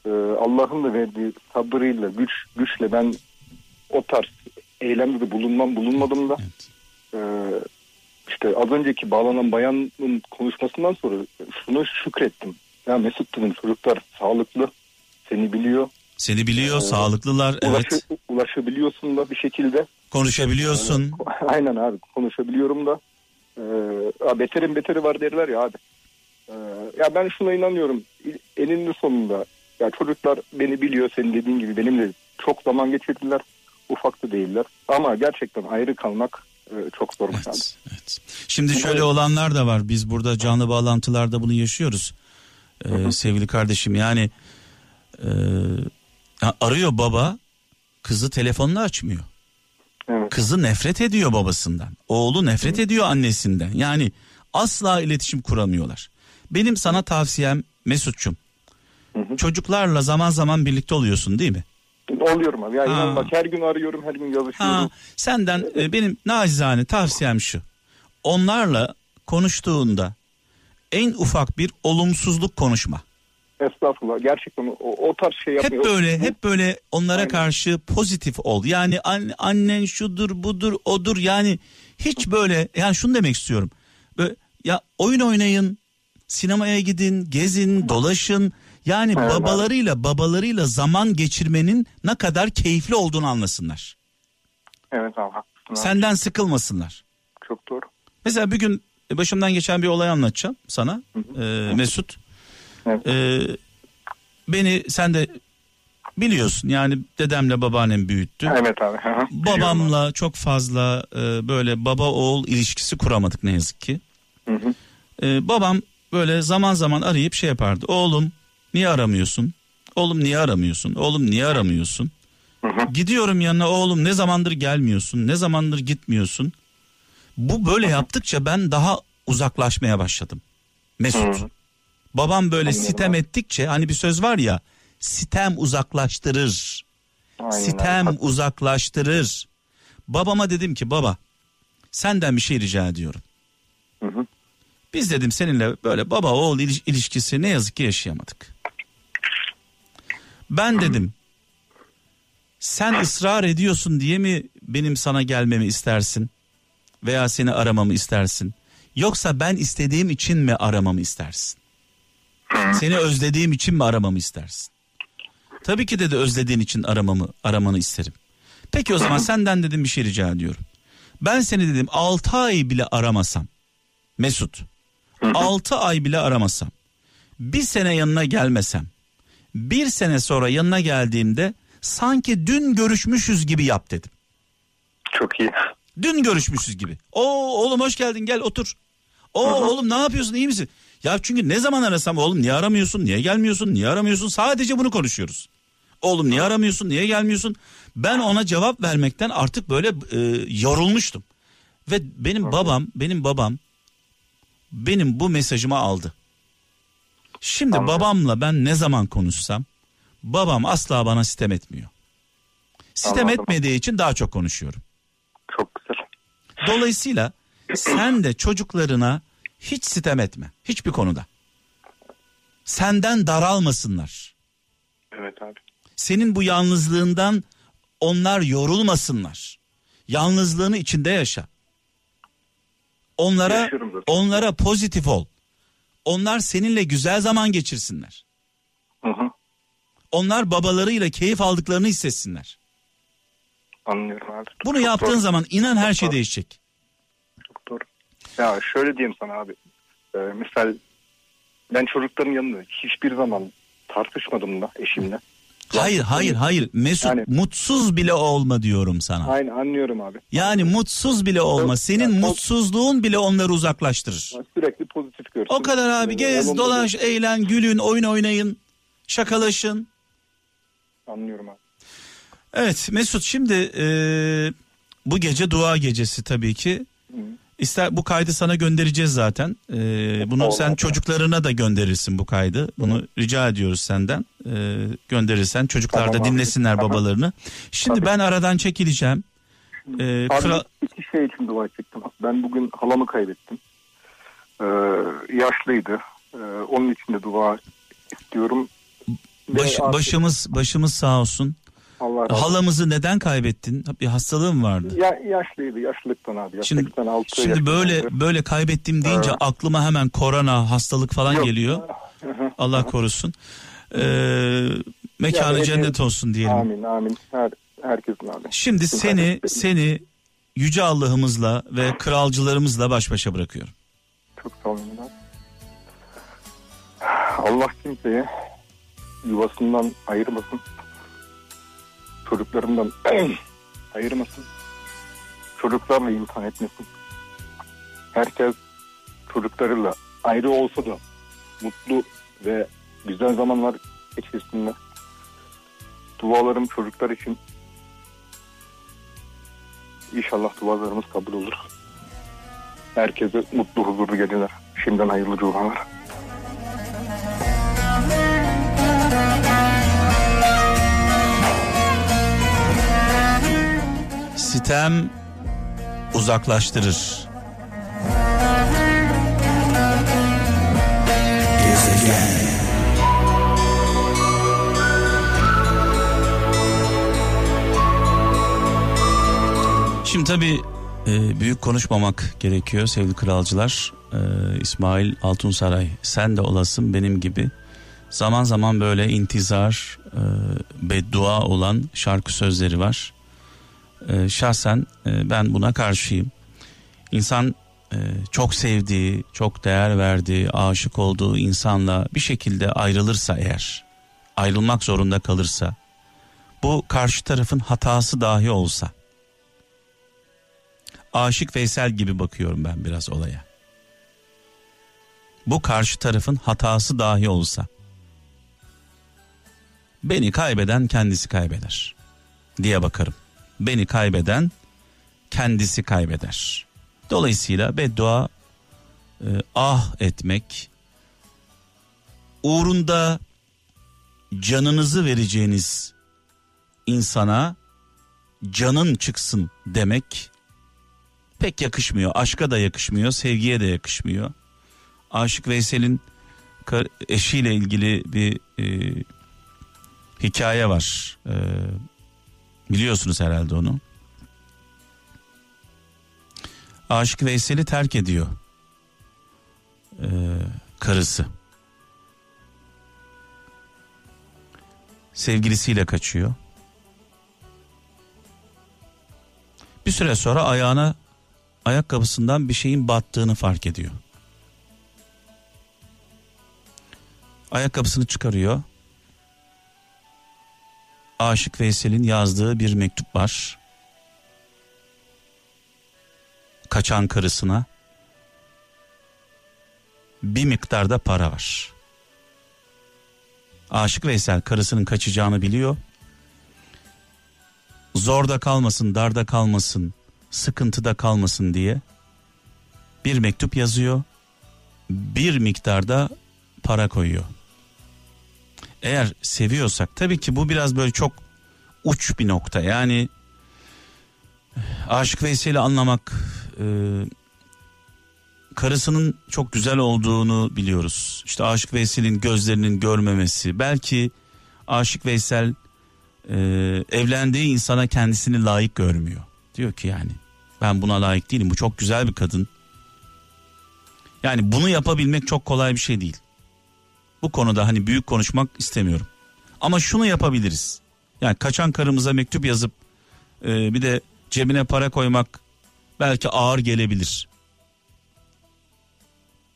e, Allah'ın da verdiği sabırıyla güç güçle ben o tarz eylemde de bulunmam bulunmadım da Evet. e, işte az önceki bağlanan bayanın konuşmasından sonra şunu şükrettim. Ya Mesut dedim çocuklar sağlıklı seni biliyor. Seni biliyor, Ee, sağlıklılar, Ulaşı, evet. Ulaşabiliyorsun da bir şekilde. Konuşabiliyorsun. Aynen abi konuşabiliyorum da. Ee, beterin beteri var derler ya abi. Ee, ya ben şuna inanıyorum. Eninde sonunda ya çocuklar beni biliyor senin dediğin gibi benimle çok zaman geçirdiler. Ufak da değiller. Ama gerçekten ayrı kalmak e, çok abi. Evet, evet. Şimdi şöyle olanlar da var. Biz burada canlı bağlantılarda bunu yaşıyoruz. Ee, sevgili kardeşim yani e, arıyor baba kızı telefonunu açmıyor. Evet. Kızı nefret ediyor babasından. Oğlu nefret ediyor annesinden. Yani asla iletişim kuramıyorlar. Benim sana tavsiyem Mesut'cum. Hı. Çocuklarla zaman zaman birlikte oluyorsun değil mi? Oluyorum abi. Ya Ha. inan bak her gün arıyorum her gün yazışıyorum. Ha, senden e, benim nacizane tavsiyem şu. Onlarla konuştuğunda en ufak bir olumsuzluk konuşma. Estağfurullah. Gerçekten o, o tarz şey Hep yapmıyor. böyle hep böyle onlara Aynen. karşı pozitif ol. Yani an- annen şudur budur odur yani hiç böyle yani şunu demek istiyorum. Böyle, ya oyun oynayın, sinemaya gidin, gezin, dolaşın. Yani Evet. babalarıyla babalarıyla zaman geçirmenin ne kadar keyifli olduğunu anlasınlar. Evet abi haklısın abi. Senden sıkılmasınlar. Çok doğru. Mesela bir gün başımdan geçen bir olay anlatacağım sana Ee, Mesut. Evet. Ee, beni sen de biliyorsun yani dedemle babaannem büyüttü. Evet abi. hı hı. Babamla çok fazla e, böyle baba oğul ilişkisi kuramadık ne yazık ki. Hı hı. Ee, babam böyle zaman zaman arayıp şey yapardı. Oğlum niye aramıyorsun? Oğlum niye aramıyorsun? Oğlum niye aramıyorsun? Hı hı. Gidiyorum yanına oğlum ne zamandır gelmiyorsun? Ne zamandır gitmiyorsun? Bu böyle yaptıkça ben daha uzaklaşmaya başladım. Mesut. Hı. Babam böyle Anlıyorum sitem abi. ettikçe hani bir söz var ya sitem uzaklaştırır. Aynen sitem abi. uzaklaştırır. Babama dedim ki baba senden bir şey rica ediyorum. Hı hı. Biz dedim seninle böyle baba oğul iliş- ilişkisi ne yazık ki yaşayamadık. Ben dedim sen ısrar ediyorsun diye mi benim sana gelmemi istersin? Veya seni aramamı istersin? Yoksa ben istediğim için mi aramamı istersin? Seni özlediğim için mi aramamı istersin? Tabii ki dedi özlediğin için aramamı aramanı isterim. Peki o zaman senden dedim bir şey rica ediyorum. Ben seni dedim 6 ay bile aramasam Mesut 6 ay bile aramasam bir sene yanına gelmesem bir sene sonra yanına geldiğimde sanki dün görüşmüşüz gibi yap dedim. Çok iyi. Dün görüşmüşüz gibi. Oo oğlum hoş geldin gel otur. Oo oğlum ne yapıyorsun iyi misin? Ya çünkü ne zaman arasam oğlum niye aramıyorsun niye gelmiyorsun niye aramıyorsun sadece bunu konuşuyoruz. Oğlum niye aramıyorsun niye gelmiyorsun? Ben ona cevap vermekten artık böyle e, yorulmuştum. Ve benim babam benim babam benim bu mesajımı aldı. Şimdi Anladım. babamla ben ne zaman konuşsam babam asla bana sitem etmiyor. Sitem Anladım. etmediği için daha çok konuşuyorum. Çok güzel. Dolayısıyla sen de çocuklarına hiç sitem etme. Hiçbir konuda. Senden daralmasınlar. Evet abi. Senin bu yalnızlığından onlar yorulmasınlar. Yalnızlığını içinde yaşa. Onlara onlara pozitif ol. Onlar seninle güzel zaman geçirsinler. Hı hı. Onlar babalarıyla keyif aldıklarını hissetsinler. Anlıyorum abi. Bunu Çok yaptığın doğru. zaman inan her şey doğru. değişecek. Çok doğru. Ya şöyle diyeyim sana abi. Ee, misal ben çocukların yanında hiçbir zaman tartışmadım da eşimle. Hayır hayır hayır Mesut Yani- mutsuz bile olma diyorum sana. Aynı anlıyorum abi. Yani mutsuz bile olma. Senin o- mutsuzluğun bile onları uzaklaştırır. Sürekli pozitif görsün. O kadar abi gez, olumlu dolaş, eğlen, gülün, oyun oynayın, şakalaşın. Anlıyorum abi. Evet Mesut şimdi e, bu gece dua gecesi tabii ki. Hı. İster bu kaydı sana göndereceğiz zaten. E, bunu Olmaz sen çocuklarına da gönderirsin bu kaydı. Bunu rica ediyoruz senden. e, gönderirsen çocuklar Tamam da abi. dinlesinler Tamam. babalarını. Şimdi Tabii. ben aradan çekileceğim. E, Abi kral- iki şey için dua ettim. Ben bugün halamı kaybettim. Ee, yaşlıydı. Ee, onun için de dua istiyorum. Baş- başımız başımız sağ olsun. Olsun. Halamızı neden kaybettin? Bir hastalığı mı vardı? Ya, yaşlıydı yaşlılıktan abi. Ya, Şimdi- 86 Şimdi böyle böyle kaybettim deyince Evet. aklıma hemen korona hastalık falan Yok. geliyor. Allah korusun. Ee, mekanı Yani- cennet olsun diyelim. Amin amin. Her, herkesin abi. Şimdi Bütün seni seni yüce Allah'ımızla ve kralcılarımızla baş başa bırakıyorum. Çok sağ olun. Allah kimseye yuvasından ayırmasın. Çocuklarından ayırmasın. Çocuklarla imtihan etmesin. Herkes çocuklarıyla ayrı olsa da mutlu ve güzel zamanlar geçirsinler. Dualarım çocuklar için. İnşallah dualarımız kabul olur. Herkese mutlu huzurlu geceler. Şimdiden hayırlı cumalar. Sitem uzaklaştırır. Şimdi tabii e, büyük konuşmamak gerekiyor sevgili kralcılar. E, İsmail Altunsaray sen de olasın benim gibi. Zaman zaman böyle intizar, e, beddua olan şarkı sözleri var. E, şahsen e, ben buna karşıyım. İnsan e, çok sevdiği, çok değer verdiği, aşık olduğu insanla bir şekilde ayrılırsa eğer, ayrılmak zorunda kalırsa, bu karşı tarafın hatası dahi olsa, Aşık Veysel gibi bakıyorum ben biraz olaya. Bu karşı tarafın hatası dahi olsa, beni kaybeden kendisi kaybeder diye bakarım. Beni kaybeden kendisi kaybeder. Dolayısıyla beddua e, ah etmek uğrunda canınızı vereceğiniz insana canın çıksın demek pek yakışmıyor. Aşka da yakışmıyor, sevgiye de yakışmıyor. Aşık Veysel'in eşiyle ilgili bir e, hikaye var. E, biliyorsunuz herhalde onu. Aşık Veysel'i terk ediyor. E, karısı. Sevgilisiyle kaçıyor. Bir süre sonra ayağına ayakkabısından bir şeyin battığını fark ediyor. Ayakkabısını çıkarıyor. Aşık Veysel'in yazdığı bir mektup var. Kaçan karısına bir miktarda para var. Aşık Veysel karısının kaçacağını biliyor. Zorda kalmasın, darda kalmasın, sıkıntıda kalmasın diye bir mektup yazıyor. Bir miktarda para koyuyor. Eğer seviyorsak tabii ki bu biraz böyle çok uç bir nokta. Yani Aşık Veysel'i anlamak e, karısının çok güzel olduğunu biliyoruz. İşte Aşık Veysel'in gözlerinin görmemesi. Belki Aşık Veysel e, evlendiği insana kendisini layık görmüyor. Diyor ki yani ben buna layık değilim. Bu çok güzel bir kadın. Yani bunu yapabilmek çok kolay bir şey değil. Bu konuda hani büyük konuşmak istemiyorum. Ama şunu yapabiliriz. Yani kaçan karımıza mektup yazıp e, bir de cebine para koymak belki ağır gelebilir.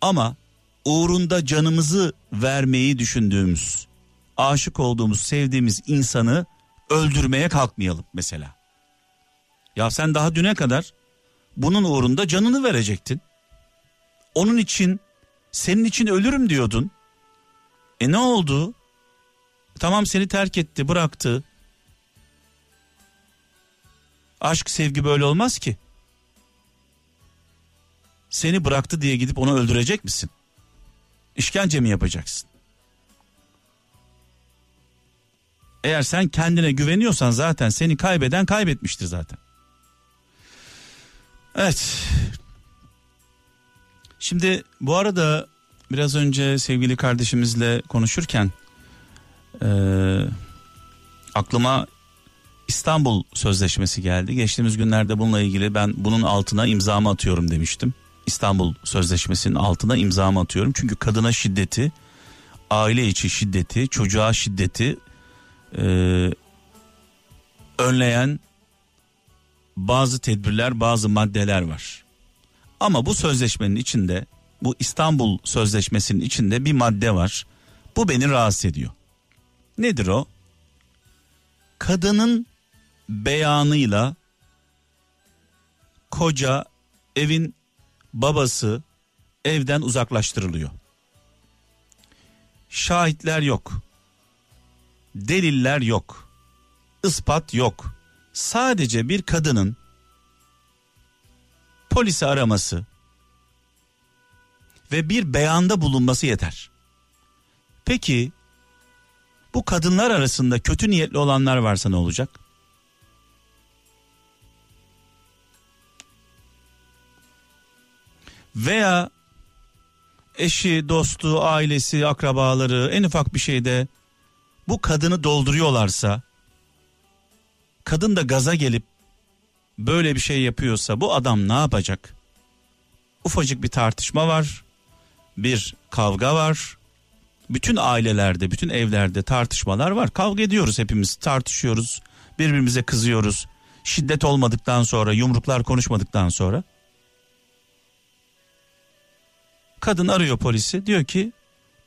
Ama uğrunda canımızı vermeyi düşündüğümüz, aşık olduğumuz, sevdiğimiz insanı öldürmeye kalkmayalım mesela. Ya sen daha düne kadar bunun uğrunda canını verecektin. Onun için senin için ölürüm diyordun. E ne oldu? Tamam seni terk etti, bıraktı. Aşk sevgi böyle olmaz ki. Seni bıraktı diye gidip onu öldürecek misin? İşkence mi yapacaksın? Eğer sen kendine güveniyorsan zaten seni kaybeden kaybetmiştir zaten. Evet. Şimdi bu arada biraz önce sevgili kardeşimizle konuşurken e, aklıma İstanbul Sözleşmesi geldi. Geçtiğimiz günlerde bununla ilgili ben bunun altına imzamı atıyorum demiştim. İstanbul Sözleşmesi'nin altına imzamı atıyorum. Çünkü kadına şiddeti, aile içi şiddeti, çocuğa şiddeti e, önleyen bazı tedbirler, bazı maddeler var. Ama bu sözleşmenin içinde, bu İstanbul Sözleşmesi'nin içinde bir madde var. Bu beni rahatsız ediyor. Nedir o? Kadının beyanıyla koca evin babası evden uzaklaştırılıyor. Şahitler yok. Deliller yok. ispat yok. Sadece bir kadının polisi araması ve bir beyanda bulunması yeter. Peki bu kadınlar arasında kötü niyetli olanlar varsa ne olacak? Veya eşi, dostu, ailesi, akrabaları en ufak bir şeyde bu kadını dolduruyorlarsa kadın da gaza gelip böyle bir şey yapıyorsa bu adam ne yapacak? Ufacık bir tartışma var. Bir kavga var. Bütün ailelerde, bütün evlerde tartışmalar var. Kavga ediyoruz hepimiz, tartışıyoruz. Birbirimize kızıyoruz. Şiddet olmadıktan sonra, yumruklar konuşmadıktan sonra. Kadın arıyor polisi. Diyor ki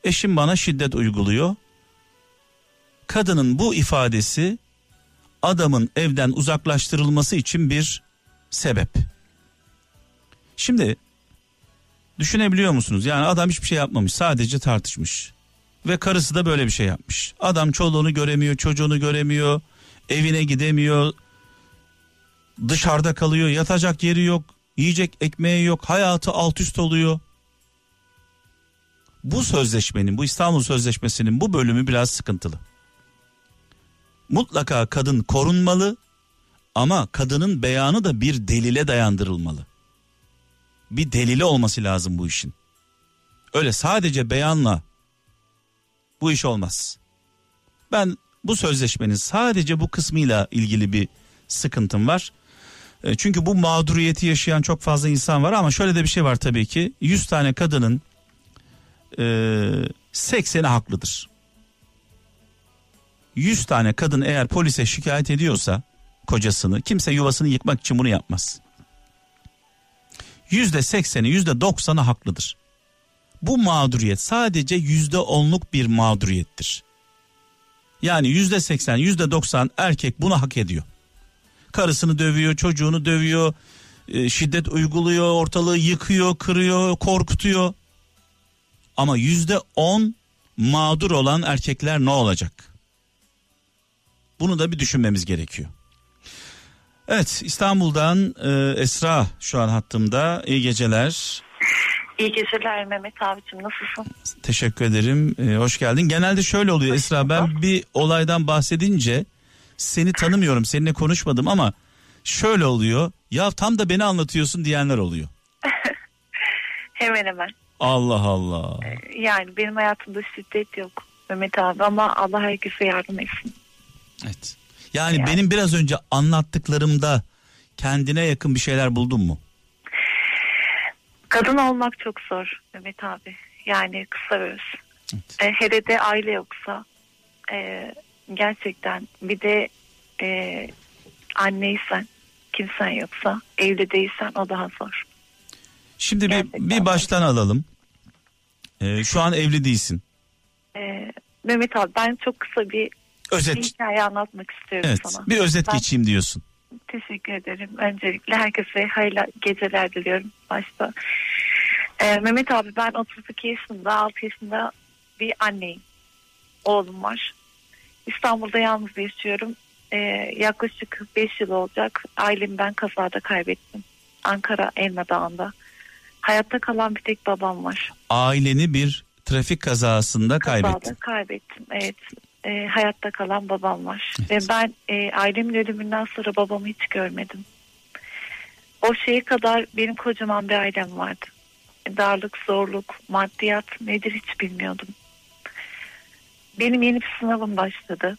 eşim bana şiddet uyguluyor. Kadının bu ifadesi adamın evden uzaklaştırılması için bir sebep. Şimdi düşünebiliyor musunuz? Yani adam hiçbir şey yapmamış sadece tartışmış. Ve karısı da böyle bir şey yapmış. Adam çoluğunu göremiyor, çocuğunu göremiyor, evine gidemiyor, dışarıda kalıyor, yatacak yeri yok, yiyecek ekmeği yok, hayatı alt üst oluyor. Bu sözleşmenin, bu İstanbul Sözleşmesi'nin bu bölümü biraz sıkıntılı mutlaka kadın korunmalı ama kadının beyanı da bir delile dayandırılmalı. Bir delili olması lazım bu işin. Öyle sadece beyanla bu iş olmaz. Ben bu sözleşmenin sadece bu kısmıyla ilgili bir sıkıntım var. E, çünkü bu mağduriyeti yaşayan çok fazla insan var ama şöyle de bir şey var tabii ki. 100 tane kadının e, 80'i haklıdır. 100 tane kadın eğer polise şikayet ediyorsa kocasını kimse yuvasını yıkmak için bunu yapmaz. Yüzde sekseni yüzde doksanı haklıdır. Bu mağduriyet sadece yüzde onluk bir mağduriyettir. Yani yüzde seksen yüzde doksan erkek bunu hak ediyor. Karısını dövüyor çocuğunu dövüyor e, şiddet uyguluyor ortalığı yıkıyor kırıyor korkutuyor. Ama yüzde on mağdur olan erkekler ne olacak? Bunu da bir düşünmemiz gerekiyor. Evet İstanbul'dan e, Esra şu an hattımda. İyi geceler. İyi geceler Mehmet abicim nasılsın? Teşekkür ederim. E, hoş geldin. Genelde şöyle oluyor Esra ben bir olaydan bahsedince seni tanımıyorum seninle konuşmadım ama şöyle oluyor. Ya tam da beni anlatıyorsun diyenler oluyor. hemen hemen. Allah Allah. E, yani benim hayatımda şiddet yok Mehmet abi ama Allah herkese yardım etsin. Evet. Yani, yani benim biraz önce anlattıklarımda kendine yakın bir şeyler buldun mu? Kadın olmak çok zor Mehmet abi. Yani kısa öz. Evet. E, hele de aile yoksa e, gerçekten bir de e, anneysen kimsen yoksa evli değilsen o daha zor. Şimdi bir, bir baştan alalım. Ee, şu an evli değilsin. Ee, Mehmet abi ben çok kısa bir özet. Bir hikaye anlatmak istiyorum evet, sana. Bir özet ben, geçeyim diyorsun. Teşekkür ederim. Öncelikle herkese hayırlı geceler diliyorum başta. Ee, Mehmet abi ben 32 yaşında 6 yaşında bir anneyim. Oğlum var. İstanbul'da yalnız yaşıyorum. Ee, yaklaşık 5 yıl olacak. Ailemi ben kazada kaybettim. Ankara Elma Dağı'nda. Hayatta kalan bir tek babam var. Aileni bir trafik kazasında kaybettin. Kazada kaybettim evet. E, hayatta kalan babam var. Evet. Ve ben e, ailemin ölümünden sonra babamı hiç görmedim. O şeye kadar benim kocaman bir ailem vardı. Darlık, zorluk, maddiyat nedir hiç bilmiyordum. Benim yeni bir sınavım başladı.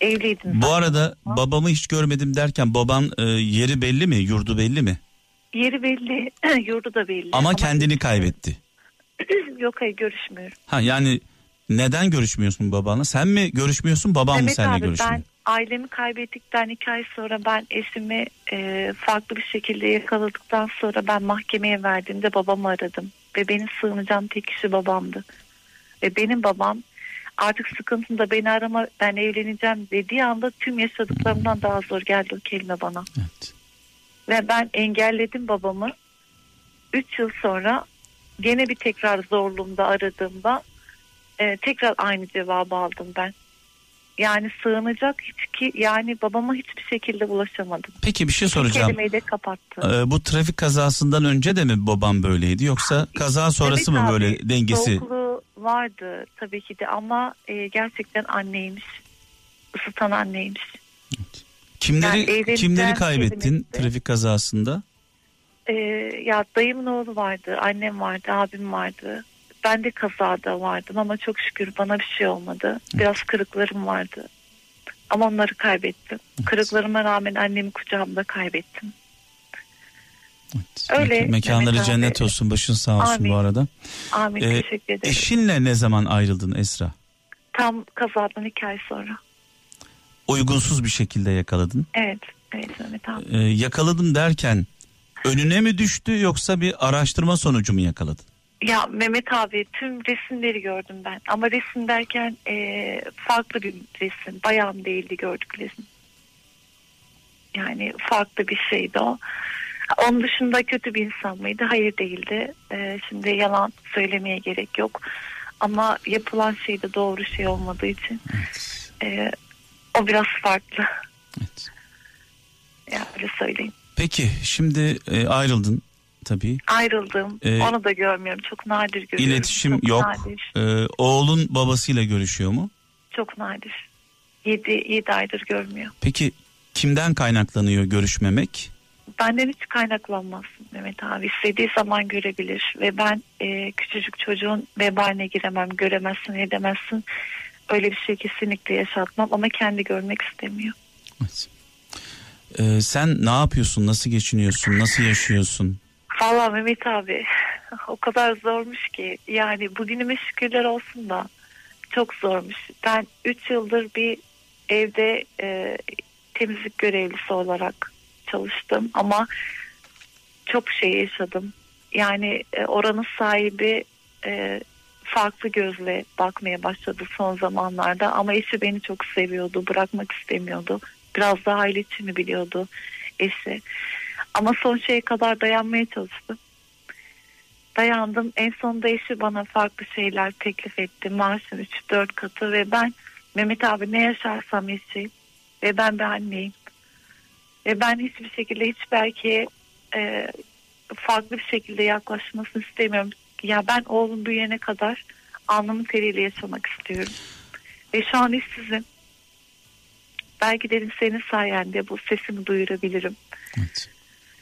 Evliydim. Bu ben. arada babamı hiç görmedim derken baban e, yeri belli mi? Yurdu belli mi? Yeri belli, yurdu da belli. Ama kendini kaybetti. Yok hayır görüşmüyorum. Ha yani neden görüşmüyorsun babanla? Sen mi görüşmüyorsun baban mı Mehmet seninle abi görüşmüyor? ben ailemi kaybettikten iki ay sonra ben eşimi e, farklı bir şekilde yakaladıktan sonra ben mahkemeye verdiğimde babamı aradım. Ve benim sığınacağım tek kişi babamdı. Ve benim babam artık sıkıntında beni arama ben evleneceğim dediği anda tüm yaşadıklarımdan daha zor geldi o kelime bana. Evet. Ve ben engelledim babamı. Üç yıl sonra gene bir tekrar zorluğumda aradığımda e, tekrar aynı cevabı aldım ben. Yani sığınacak hiç ki yani babama hiçbir şekilde ulaşamadım. Peki bir şey Bir soracağım. kelimeyi de kapattı. Ee, bu trafik kazasından önce de mi babam böyleydi yoksa kaza sonrası Evet mı abi, böyle dengesi? Soğukluğu vardı tabii ki de ama e, gerçekten anneymiş. Isıtan anneymiş. Kimleri Yani kimleri kaybettin trafik kazasında? E, ya dayımın oğlu vardı, annem vardı, abim vardı. Ben de kazada vardım ama çok şükür bana bir şey olmadı. Biraz kırıklarım vardı. Ama onları kaybettim. Kırıklarıma rağmen annemi kucağımda kaybettim. Evet. Öyle, Mek- Mekanları Mehmet abi. cennet olsun başın sağ olsun Amin. bu arada. Amin Ee, teşekkür ederim. Eşinle ne zaman ayrıldın Esra? Tam kazadan iki ay sonra. Uygunsuz bir şekilde yakaladın. Evet. Evet Mehmet abi. Ee, yakaladım derken önüne mi düştü yoksa bir araştırma sonucu mu yakaladın? Ya Mehmet abi tüm resimleri gördüm ben. Ama resim derken e, farklı bir resim. Bayan değildi gördüklerim. Yani farklı bir şeydi o. Onun dışında kötü bir insan mıydı? Hayır değildi. E, şimdi yalan söylemeye gerek yok. Ama yapılan şey de doğru şey olmadığı için e, o biraz farklı. Evet. Ya öyle söyleyeyim. Peki şimdi e, ayrıldın tabii. Ayrıldım. Ee, Onu da görmüyorum. Çok nadir görüyorum. İletişim Çok yok. Nadir. Ee, oğlun babasıyla görüşüyor mu? Çok nadir. 7 7 aydır görmüyor. Peki kimden kaynaklanıyor görüşmemek? Benden hiç kaynaklanmaz Mehmet abi. İstediği zaman görebilir ve ben e, küçücük çocuğun vebaline giremem. Göremezsin, edemezsin. Öyle bir şey kesinlikle yaşatmam ama kendi görmek istemiyor. Evet. Ee, sen ne yapıyorsun? Nasıl geçiniyorsun? Nasıl yaşıyorsun? Vallahi Mehmet abi o kadar zormuş ki yani bugünüme şükürler olsun da çok zormuş. Ben 3 yıldır bir evde e, temizlik görevlisi olarak çalıştım ama çok şey yaşadım. Yani e, oranın sahibi e, farklı gözle bakmaya başladı son zamanlarda ama eşi beni çok seviyordu, bırakmak istemiyordu. Biraz daha aile içimi biliyordu eşi. Ama son şeye kadar dayanmaya çalıştım. Dayandım. En sonunda eşi bana farklı şeyler teklif etti. Maaşın 3-4 katı ve ben Mehmet abi ne yaşarsam yaşayayım. Ve ben bir anneyim. Ve ben hiçbir şekilde hiç belki e, farklı bir şekilde yaklaşmasını istemiyorum. Ya ben oğlum büyüyene kadar alnımın teriyle yaşamak istiyorum. Ve şu an işsizim. Belki dedim senin sayende bu sesimi duyurabilirim. Evet.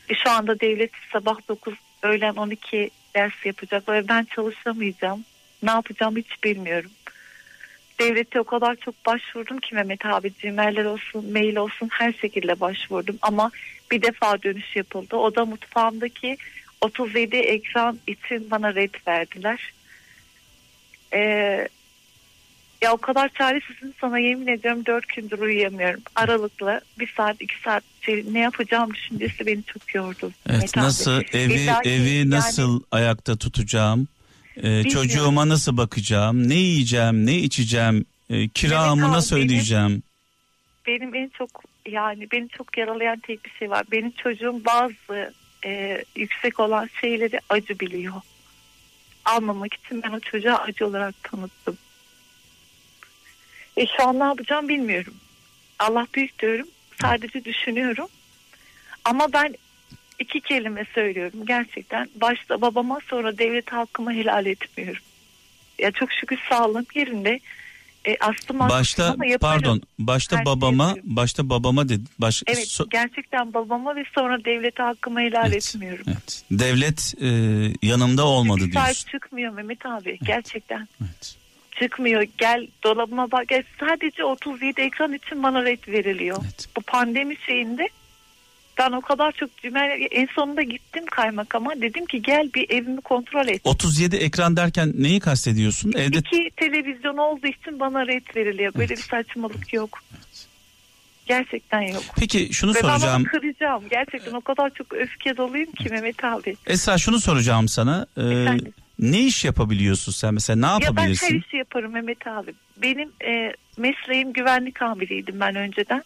E şu anda devlet sabah 9 öğlen 12 ders yapacak ve ben çalışamayacağım. Ne yapacağımı hiç bilmiyorum. Devlete o kadar çok başvurdum ki Mehmet abi cimerler olsun mail olsun her şekilde başvurdum ama bir defa dönüş yapıldı. O da mutfağımdaki 37 ekran için bana red verdiler. Ee, ya o kadar çaresizim sana yemin ediyorum dört gündür uyuyamıyorum. Aralıklı bir saat iki saat şey, ne yapacağım düşüncesi beni çok yordu. Evet abi. nasıl evi İlla ki evi yani- nasıl ayakta tutacağım? Ee, çocuğuma nasıl bakacağım? Ne yiyeceğim? Ne içeceğim? Ee, kiramı abi, nasıl benim- ödeyeceğim? benim en çok yani beni çok yaralayan tek bir şey var. Benim çocuğum bazı e, yüksek olan şeyleri acı biliyor. Almamak için ben o çocuğa acı olarak tanıttım. E şu an ne yapacağım bilmiyorum. Allah büyük diyorum. Sadece düşünüyorum. Ama ben iki kelime söylüyorum gerçekten. Başta babama sonra devlet halkıma helal etmiyorum. Ya çok şükür sağlığım yerinde. E, astım Başta pardon, başta Her babama, yaparım. başta babama dedi. Baş, Evet so- gerçekten babama ve sonra devlete hakkımı helal Evet, etmiyorum. evet. Devlet e, yanımda olmadı Sahip diyorsun. çıkmıyor Mehmet abi gerçekten. Evet. Çıkmıyor gel dolabıma bak gel. sadece 37 ekran için bana ret veriliyor. Evet. Bu pandemi şeyinde ben o kadar çok cümle en sonunda gittim kaymakama dedim ki gel bir evimi kontrol et. 37 ekran derken neyi kastediyorsun? Evde İki televizyon olduğu için bana ret veriliyor. Böyle Evet. bir saçmalık yok. Gerçekten yok. Peki şunu Ve ben soracağım. onu kıracağım. Gerçekten o kadar çok öfke doluyum ki Mehmet abi. Esra şunu soracağım sana. Ee, Efendim? Ne iş yapabiliyorsun sen mesela? Ne Ya ben yapabilirsin? her işi yaparım Mehmet abi. Benim e, mesleğim güvenlik amiriydim ben önceden.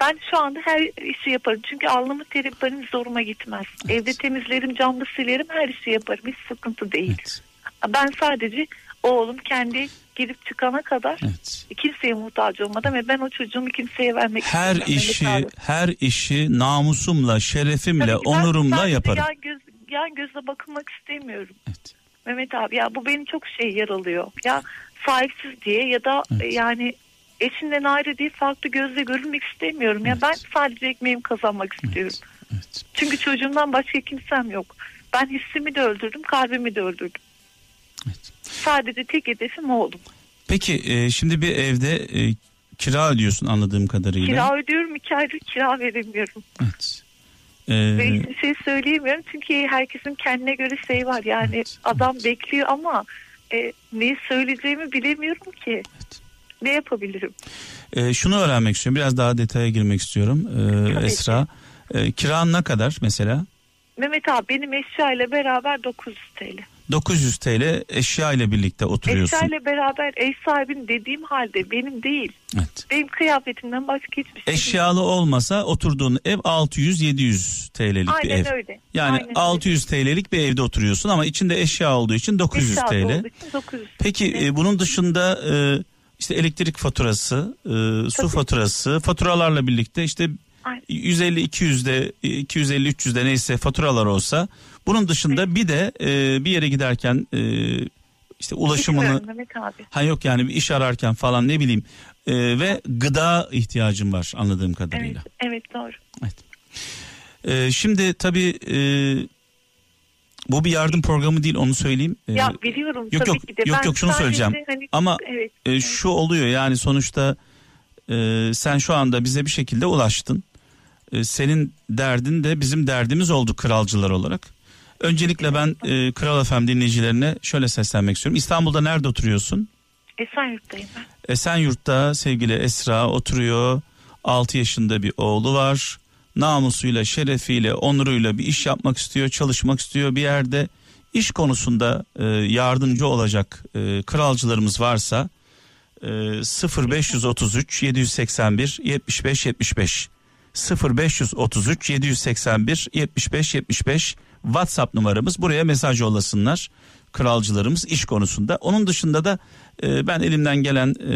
Ben şu anda her işi yaparım. Çünkü alnımı terim benim zoruma gitmez. Evet. Evde temizlerim, camlı silerim, her işi yaparım. Hiç sıkıntı değil. Evet. Ben sadece oğlum kendi girip çıkana kadar Evet. kimseye muhtaç olmadan ve ben o çocuğumu kimseye vermek Her işi, her işi namusumla, şerefimle, onurumla yaparım. Yan, göz, yan gözle bakılmak istemiyorum. Evet. Mehmet abi ya bu beni çok şey yaralıyor. Ya sahipsiz diye ya da Evet. e, yani eşinden ayrı değil farklı gözle görülmek istemiyorum. Ya Evet. ben sadece ekmeğimi kazanmak istiyorum. Evet. Çünkü çocuğumdan başka kimsem yok. Ben hissimi de öldürdüm, kalbimi de öldürdüm. Evet. Sadece tek hedefim oğlum. Peki e, şimdi bir evde e, kira ödüyorsun anladığım kadarıyla. Kira ödüyorum, iki aydır kira veremiyorum. Evet. Ve Ee, hiçbir şey söyleyemiyorum çünkü herkesin kendine göre şey var. Yani Evet, adam bekliyor ama e, ne söyleyeceğimi bilemiyorum ki. Evet. Ne yapabilirim? e, şunu öğrenmek istiyorum. Biraz daha detaya girmek istiyorum. Ee, Tabii Esra. E, kiran ne kadar mesela? Mehmet abi benim eşya ile beraber 900 TL. 900 TL eşya ile birlikte oturuyorsun. Eşya ile beraber ev sahibinin dediğim halde benim değil. Evet. Benim kıyafetimden başka hiçbir şey değil. Eşyalı olmasa oturduğun ev 600-700 TL'lik bir Aynen ev. öyle. Yani Aynen öyle. 600 TL'lik bir evde oturuyorsun ama içinde eşya olduğu için 900 Eşya TL. için 900 Peki Evet. e, bunun dışında e, işte elektrik faturası, e, su Tabii. faturası, faturalarla birlikte işte Aynen. 150 200'de 250 300'de neyse faturalar olsa bunun dışında bir de e, bir yere giderken e, işte ulaşımını ha yok yani bir iş ararken falan ne bileyim e, ve gıda ihtiyacın var anladığım Evet, kadarıyla. evet doğru. Evet. E, şimdi tabii e, bu bir yardım programı değil onu söyleyeyim. E, Ya biliyorum yok, tabii yok, ki de. yok, Ben yok, şunu söyleyeceğim. hani- ama evet, e, evet. şu oluyor yani sonuçta e, sen şu anda bize bir şekilde ulaştın. E, senin derdin de bizim derdimiz oldu kralcılar olarak. Öncelikle ben e, Kral FM dinleyicilerine şöyle seslenmek istiyorum. İstanbul'da nerede oturuyorsun? Esenyurt'tayım ben. Esenyurt'ta sevgili Esra oturuyor. 6 yaşında bir oğlu var. Namusuyla, şerefiyle, onuruyla bir iş yapmak istiyor, çalışmak istiyor bir yerde. İş konusunda e, yardımcı olacak e, kralcılarımız varsa e, 0533 781 75 75 0533 781 75 75 WhatsApp numaramız. Buraya mesaj yollasınlar kralcılarımız iş konusunda. Onun dışında da e, ben elimden gelen e,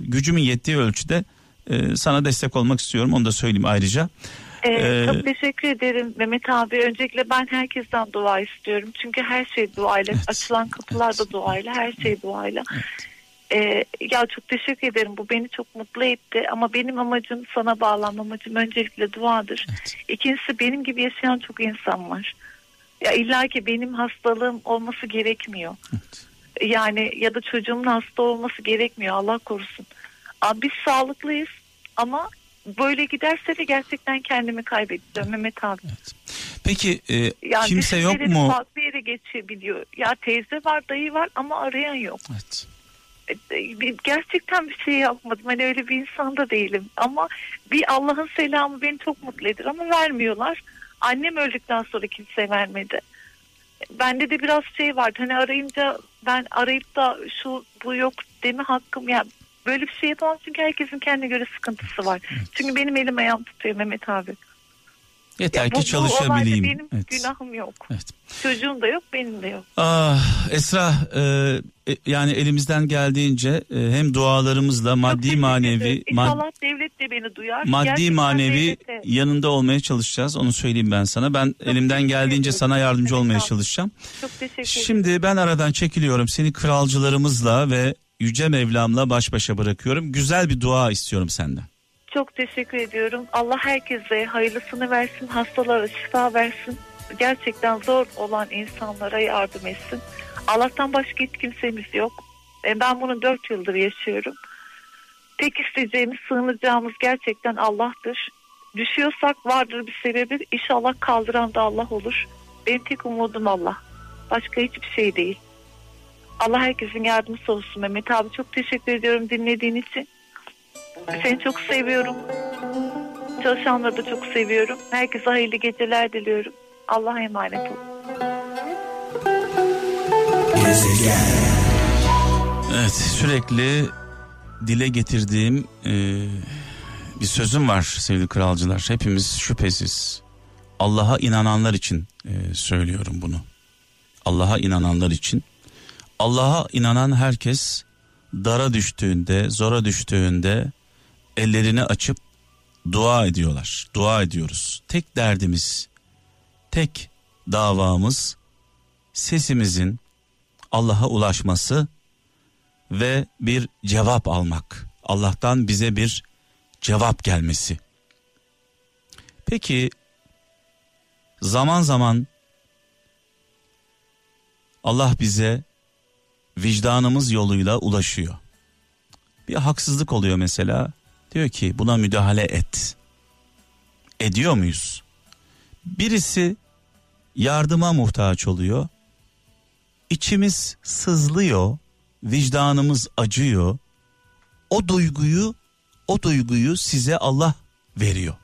gücümün yettiği ölçüde e, sana destek olmak istiyorum. Onu da söyleyeyim ayrıca. Ee, Ee, çok teşekkür ederim Mehmet abi. Öncelikle ben herkesten dua istiyorum. Çünkü her şey duayla. Evet. Açılan kapılar da duayla. Her şey duayla. Ee, ya çok teşekkür ederim. Bu beni çok mutlu etti. Ama benim amacım sana bağlanma amacım öncelikle duadır. Evet. İkincisi benim gibi yaşayan çok insan var. Ya illa ki benim hastalığım olması gerekmiyor. Evet. Yani ya da çocuğumun hasta olması gerekmiyor Allah korusun. Abi biz sağlıklıyız ama böyle giderse de gerçekten kendimi kaybedeceğim Mehmet abi. Peki e, Yani kimse yok mu? Farklı yere geçebiliyor. Ya teyze var dayı var ama arayan yok. Evet. Gerçekten bir şey yapmadım. Hani öyle bir insan da değilim. Ama bir Allah'ın selamı beni çok mutlu eder ama vermiyorlar. Annem öldükten sonra kimse vermedi. Bende de biraz şey vardı. Hani arayınca ben arayıp da şu bu yok deme hakkım ya böyle bir şey yapamam çünkü herkesin kendine göre sıkıntısı var. Çünkü benim elim ayağım tutuyor Mehmet abi. Yeter Ya ki bu- bu çalışabileyim. olayda benim Evet. günahım yok. Evet. Çocuğum da yok benim de yok. Ah Esra e, e, yani elimizden geldiğince e, hem dualarımızla Çok maddi teşekkür manevi mad- İnşallah devlet de beni duyar. maddi Gerçekten manevi devlete- yanında olmaya çalışacağız. Onu söyleyeyim ben sana. Ben elimden teşekkür geldiğince ederim. sana yardımcı Evet, olmaya çalışacağım. Çok teşekkür ederim. Şimdi ben aradan çekiliyorum. Seni kralcılarımızla ve Yüce Mevlam'la baş başa bırakıyorum. Güzel bir dua istiyorum senden. Çok teşekkür ediyorum. Allah herkese hayırlısını versin, hastalara şifa versin. Gerçekten zor olan insanlara yardım etsin. Allah'tan başka hiç kimsemiz yok. E, Ben bunu dört yıldır yaşıyorum. Tek isteyeceğimiz, sığınacağımız gerçekten Allah'tır. Düşüyorsak vardır bir sebebi. İnşallah kaldıran da Allah olur. Benim tek umudum Allah. Başka hiçbir şey değil. Allah herkesin yardımcısı olsun Mehmet abi. Çok teşekkür ediyorum dinlediğin için. Seni çok seviyorum. Çalışanları da çok seviyorum. Herkese hayırlı geceler diliyorum. Allah'a emanet olun. Evet sürekli dile getirdiğim e, bir sözüm var sevgili kralcılar. Hepimiz şüphesiz Allah'a inananlar için e, söylüyorum bunu. Allah'a inananlar için. Allah'a inanan herkes dara düştüğünde, zora düştüğünde ellerini açıp dua ediyorlar. Dua ediyoruz. Tek derdimiz, tek davamız sesimizin Allah'a ulaşması ve bir cevap almak. Allah'tan bize bir cevap gelmesi. Peki zaman zaman Allah bize vicdanımız yoluyla ulaşıyor. Bir haksızlık oluyor mesela. Diyor ki buna müdahale et. Ediyor muyuz? Birisi yardıma muhtaç oluyor. İçimiz sızlıyor, vicdanımız acıyor. O duyguyu, o duyguyu size Allah veriyor.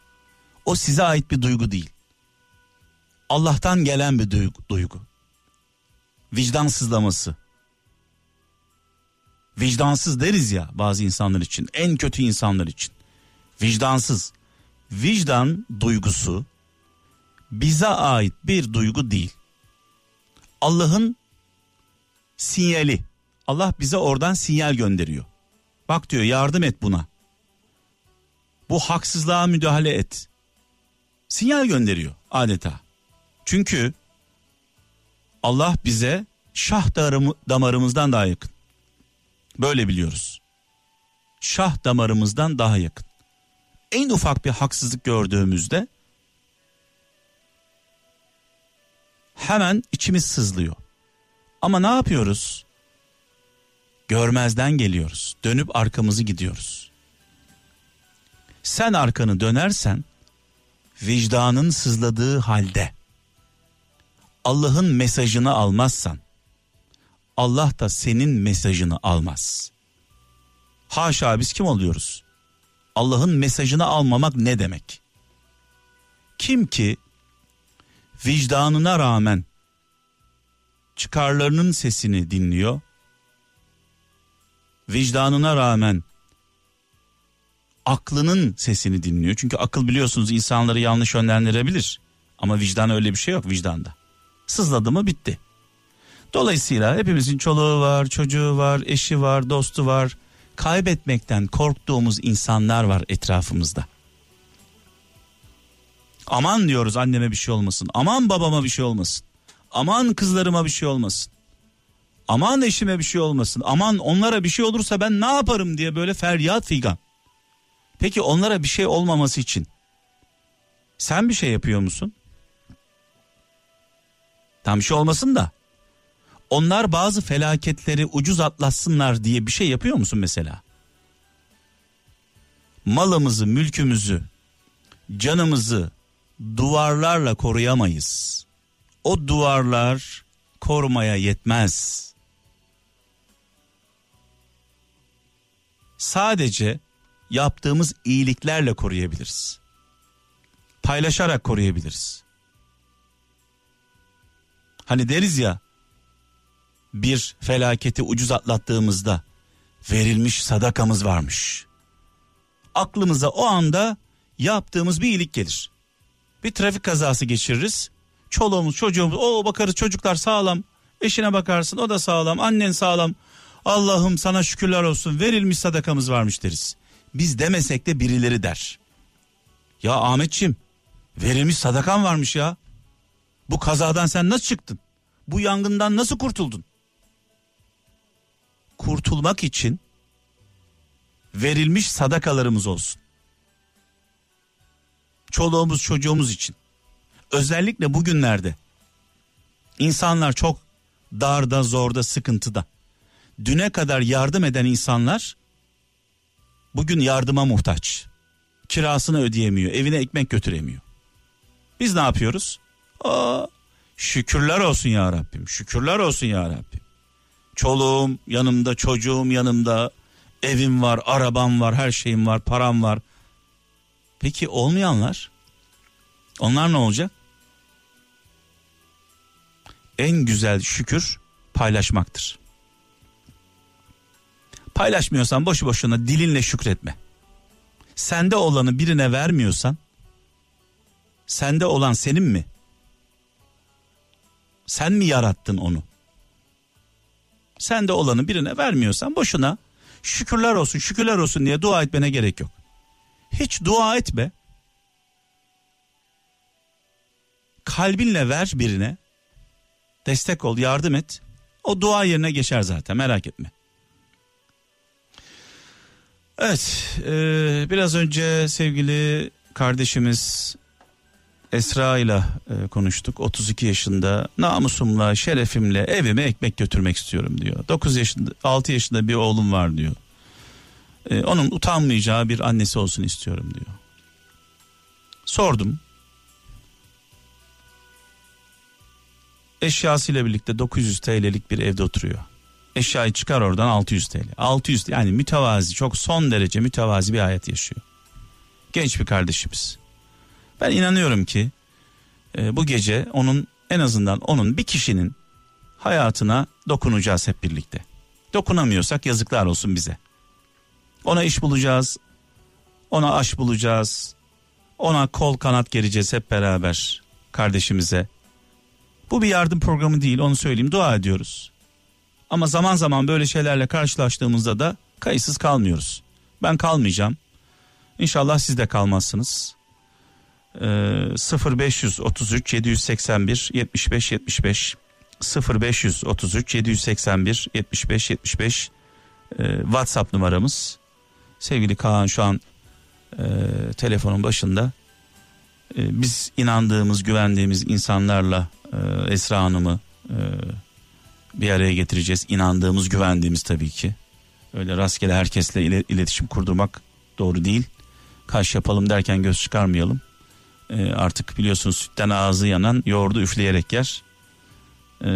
O size ait bir duygu değil. Allah'tan gelen bir duygu. duygu. Vicdan sızlaması. Vicdansız deriz ya bazı insanlar için. En kötü insanlar için. Vicdansız. Vicdan duygusu bize ait bir duygu değil. Allah'ın sinyali. Allah bize oradan sinyal gönderiyor. Bak diyor yardım et buna. Bu haksızlığa müdahale et. Sinyal gönderiyor adeta. Çünkü Allah bize şah damarımızdan daha yakın. Böyle biliyoruz. Şah damarımızdan daha yakın. En ufak bir haksızlık gördüğümüzde hemen içimiz sızlıyor. Ama ne yapıyoruz? Görmezden geliyoruz. Dönüp arkamızı gidiyoruz. Sen arkanı dönersen vicdanın sızladığı halde Allah'ın mesajını almazsan Allah da senin mesajını almaz. Haşa biz kim oluyoruz? Allah'ın mesajını almamak ne demek? Kim ki vicdanına rağmen çıkarlarının sesini dinliyor. Vicdanına rağmen aklının sesini dinliyor. Çünkü akıl biliyorsunuz insanları yanlış yönlendirebilir. Ama vicdan öyle bir şey yok vicdanda. Sızladı mı bitti. Dolayısıyla hepimizin çoluğu var, çocuğu var, eşi var, dostu var. Kaybetmekten korktuğumuz insanlar var etrafımızda. Aman diyoruz anneme bir şey olmasın. Aman babama bir şey olmasın. Aman kızlarıma bir şey olmasın. Aman eşime bir şey olmasın. Aman onlara bir şey olursa ben ne yaparım diye böyle feryat figan. Peki onlara bir şey olmaması için sen bir şey yapıyor musun? Tam bir şey olmasın da. Onlar bazı felaketleri ucuz atlatsınlar diye bir şey yapıyor musun mesela? Malımızı, mülkümüzü, canımızı duvarlarla koruyamayız. O duvarlar korumaya yetmez. Sadece yaptığımız iyiliklerle koruyabiliriz. Paylaşarak koruyabiliriz. Hani deriz ya bir felaketi ucuz atlattığımızda verilmiş sadakamız varmış. Aklımıza o anda yaptığımız bir iyilik gelir. Bir trafik kazası geçiririz. Çoluğumuz çocuğumuz o bakarız çocuklar sağlam. Eşine bakarsın o da sağlam annen sağlam. Allah'ım sana şükürler olsun verilmiş sadakamız varmış deriz. Biz demesek de birileri der. Ya Ahmetçim verilmiş sadakan varmış ya. Bu kazadan sen nasıl çıktın? Bu yangından nasıl kurtuldun? Kurtulmak için verilmiş sadakalarımız olsun. Çoluğumuz çocuğumuz için. Özellikle bugünlerde insanlar çok darda, zorda, sıkıntıda. Düne kadar yardım eden insanlar bugün yardıma muhtaç. Kirasını ödeyemiyor, evine ekmek götüremiyor. Biz ne yapıyoruz? Aa, şükürler olsun ya Rabbim, şükürler olsun ya Rabbim. Çoluğum yanımda, çocuğum yanımda, evim var, arabam var, her şeyim var, param var. Peki olmayanlar? Onlar ne olacak? En güzel şükür paylaşmaktır. Paylaşmıyorsan boşu boşuna dilinle şükretme. Sende olanı birine vermiyorsan sende olan senin mi? Sen mi yarattın onu? Sende olanı birine vermiyorsan boşuna şükürler olsun şükürler olsun diye dua etmene gerek yok. Hiç dua etme. Kalbinle ver birine. Destek ol, yardım et. O dua yerine geçer zaten merak etme. Evet, e, biraz önce sevgili kardeşimiz Esra ile e, konuştuk. 32 yaşında namusumla, şerefimle evime ekmek götürmek istiyorum diyor. 9 yaşında, 6 yaşında bir oğlum var diyor. E, onun utanmayacağı bir annesi olsun istiyorum diyor. Sordum. Eşyasıyla birlikte 900 TL'lik bir evde oturuyor. Eşyayı çıkar oradan 600 TL. 600 yani mütevazi çok son derece mütevazi bir hayat yaşıyor. Genç bir kardeşimiz. Ben inanıyorum ki e, bu gece onun en azından onun bir kişinin hayatına dokunacağız hep birlikte. Dokunamıyorsak yazıklar olsun bize. Ona iş bulacağız. Ona aş bulacağız. Ona kol kanat gereceğiz hep beraber kardeşimize. Bu bir yardım programı değil onu söyleyeyim dua ediyoruz. Ama zaman zaman böyle şeylerle karşılaştığımızda da kayıtsız kalmıyoruz. Ben kalmayacağım. İnşallah siz de kalmazsınız. Ee, 0533 781 75 75 0533 781 75 75 ee, WhatsApp numaramız. Sevgili Kaan şu an e, telefonun başında. E, biz inandığımız, güvendiğimiz insanlarla e, Esra Hanım'ı e, bir araya getireceğiz. İnandığımız, güvendiğimiz tabii ki. Öyle rastgele herkesle ile, iletişim kurdurmak doğru değil. Kaş yapalım derken göz çıkarmayalım. E, artık biliyorsunuz sütten ağzı yanan yoğurdu üfleyerek yer. E,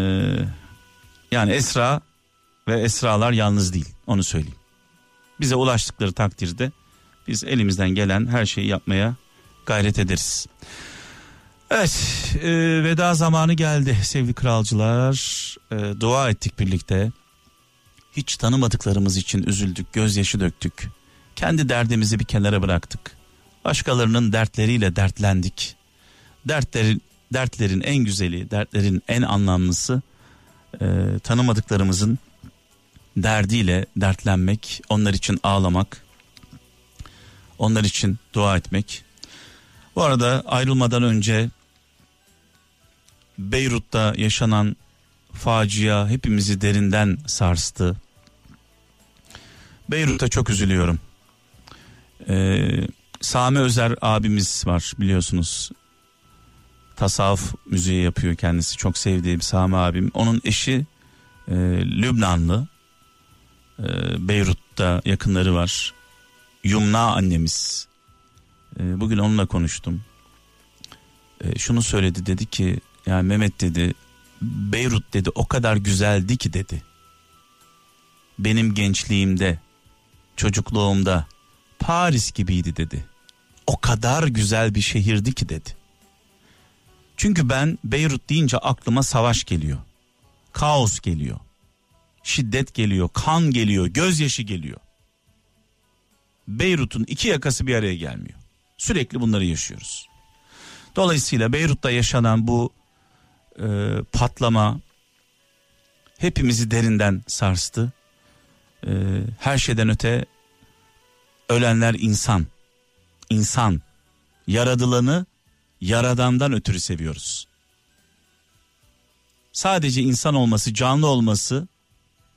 yani Esra ve Esralar yalnız değil onu söyleyeyim. Bize ulaştıkları takdirde biz elimizden gelen her şeyi yapmaya gayret ederiz. Evet e, veda zamanı geldi sevgili kralcılar. E, dua ettik birlikte. Hiç tanımadıklarımız için üzüldük, gözyaşı döktük. Kendi derdimizi bir kenara bıraktık. Başkalarının dertleriyle dertlendik. Dertlerin, dertlerin en güzeli, dertlerin en anlamlısı e, tanımadıklarımızın derdiyle dertlenmek, onlar için ağlamak, onlar için dua etmek. Bu arada ayrılmadan önce Beyrut'ta yaşanan facia hepimizi derinden sarstı. Beyrut'ta çok üzülüyorum. Ee, Sami Özer abimiz var biliyorsunuz. Tasavvuf müziği yapıyor kendisi. Çok sevdiğim Sami abim. Onun eşi e, Lübnanlı. E, Beyrut'ta yakınları var. Yumna annemiz. E, bugün onunla konuştum. E, şunu söyledi dedi ki yani Mehmet dedi Beyrut dedi o kadar güzeldi ki dedi. Benim gençliğimde, çocukluğumda Paris gibiydi dedi. O kadar güzel bir şehirdi ki dedi. Çünkü ben Beyrut deyince aklıma savaş geliyor. Kaos geliyor. Şiddet geliyor, kan geliyor, gözyaşı geliyor. Beyrut'un iki yakası bir araya gelmiyor. Sürekli bunları yaşıyoruz. Dolayısıyla Beyrut'ta yaşanan bu e, patlama hepimizi derinden sarstı. E, her şeyden öte ölenler insan. İnsan. Yaradılanı yaradandan ötürü seviyoruz. Sadece insan olması, canlı olması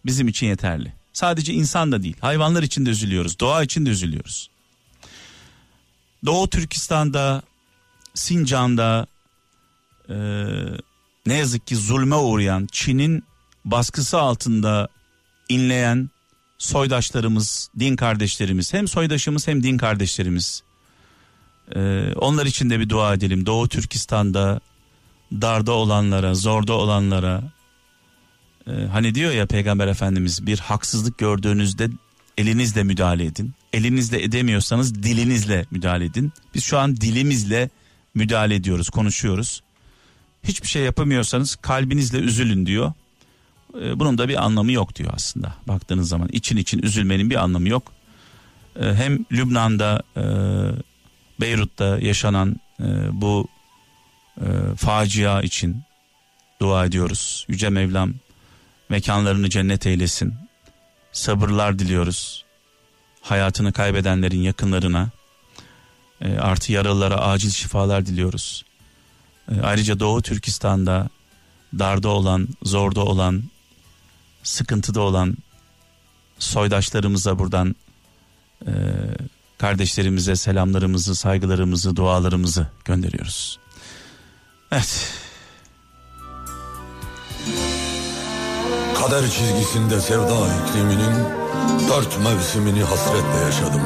bizim için yeterli. Sadece insan da değil. Hayvanlar için de üzülüyoruz. Doğa için de üzülüyoruz. Doğu Türkistan'da, Sincan'da e, ne yazık ki zulme uğrayan Çin'in baskısı altında inleyen soydaşlarımız, din kardeşlerimiz, hem soydaşımız hem din kardeşlerimiz. Ee, onlar için de bir dua edelim. Doğu Türkistan'da darda olanlara, zorda olanlara. Ee, hani diyor ya Peygamber Efendimiz bir haksızlık gördüğünüzde elinizle müdahale edin. Elinizle edemiyorsanız dilinizle müdahale edin. Biz şu an dilimizle müdahale ediyoruz, konuşuyoruz. Hiçbir şey yapamıyorsanız kalbinizle üzülün diyor. Ee, bunun da bir anlamı yok diyor aslında baktığınız zaman için için üzülmenin bir anlamı yok. Ee, hem Lübnan'da e, Beyrut'ta yaşanan e, bu e, facia için dua ediyoruz. Yüce Mevlam mekanlarını cennet eylesin. Sabırlar diliyoruz. Hayatını kaybedenlerin yakınlarına artı yaralılara acil şifalar diliyoruz. Ayrıca Doğu Türkistan'da darda olan, zorda olan sıkıntıda olan soydaşlarımıza buradan e, kardeşlerimize selamlarımızı, saygılarımızı, dualarımızı gönderiyoruz. Evet. Kader çizgisinde sevda ikliminin dört mevsimini hasretle yaşadım.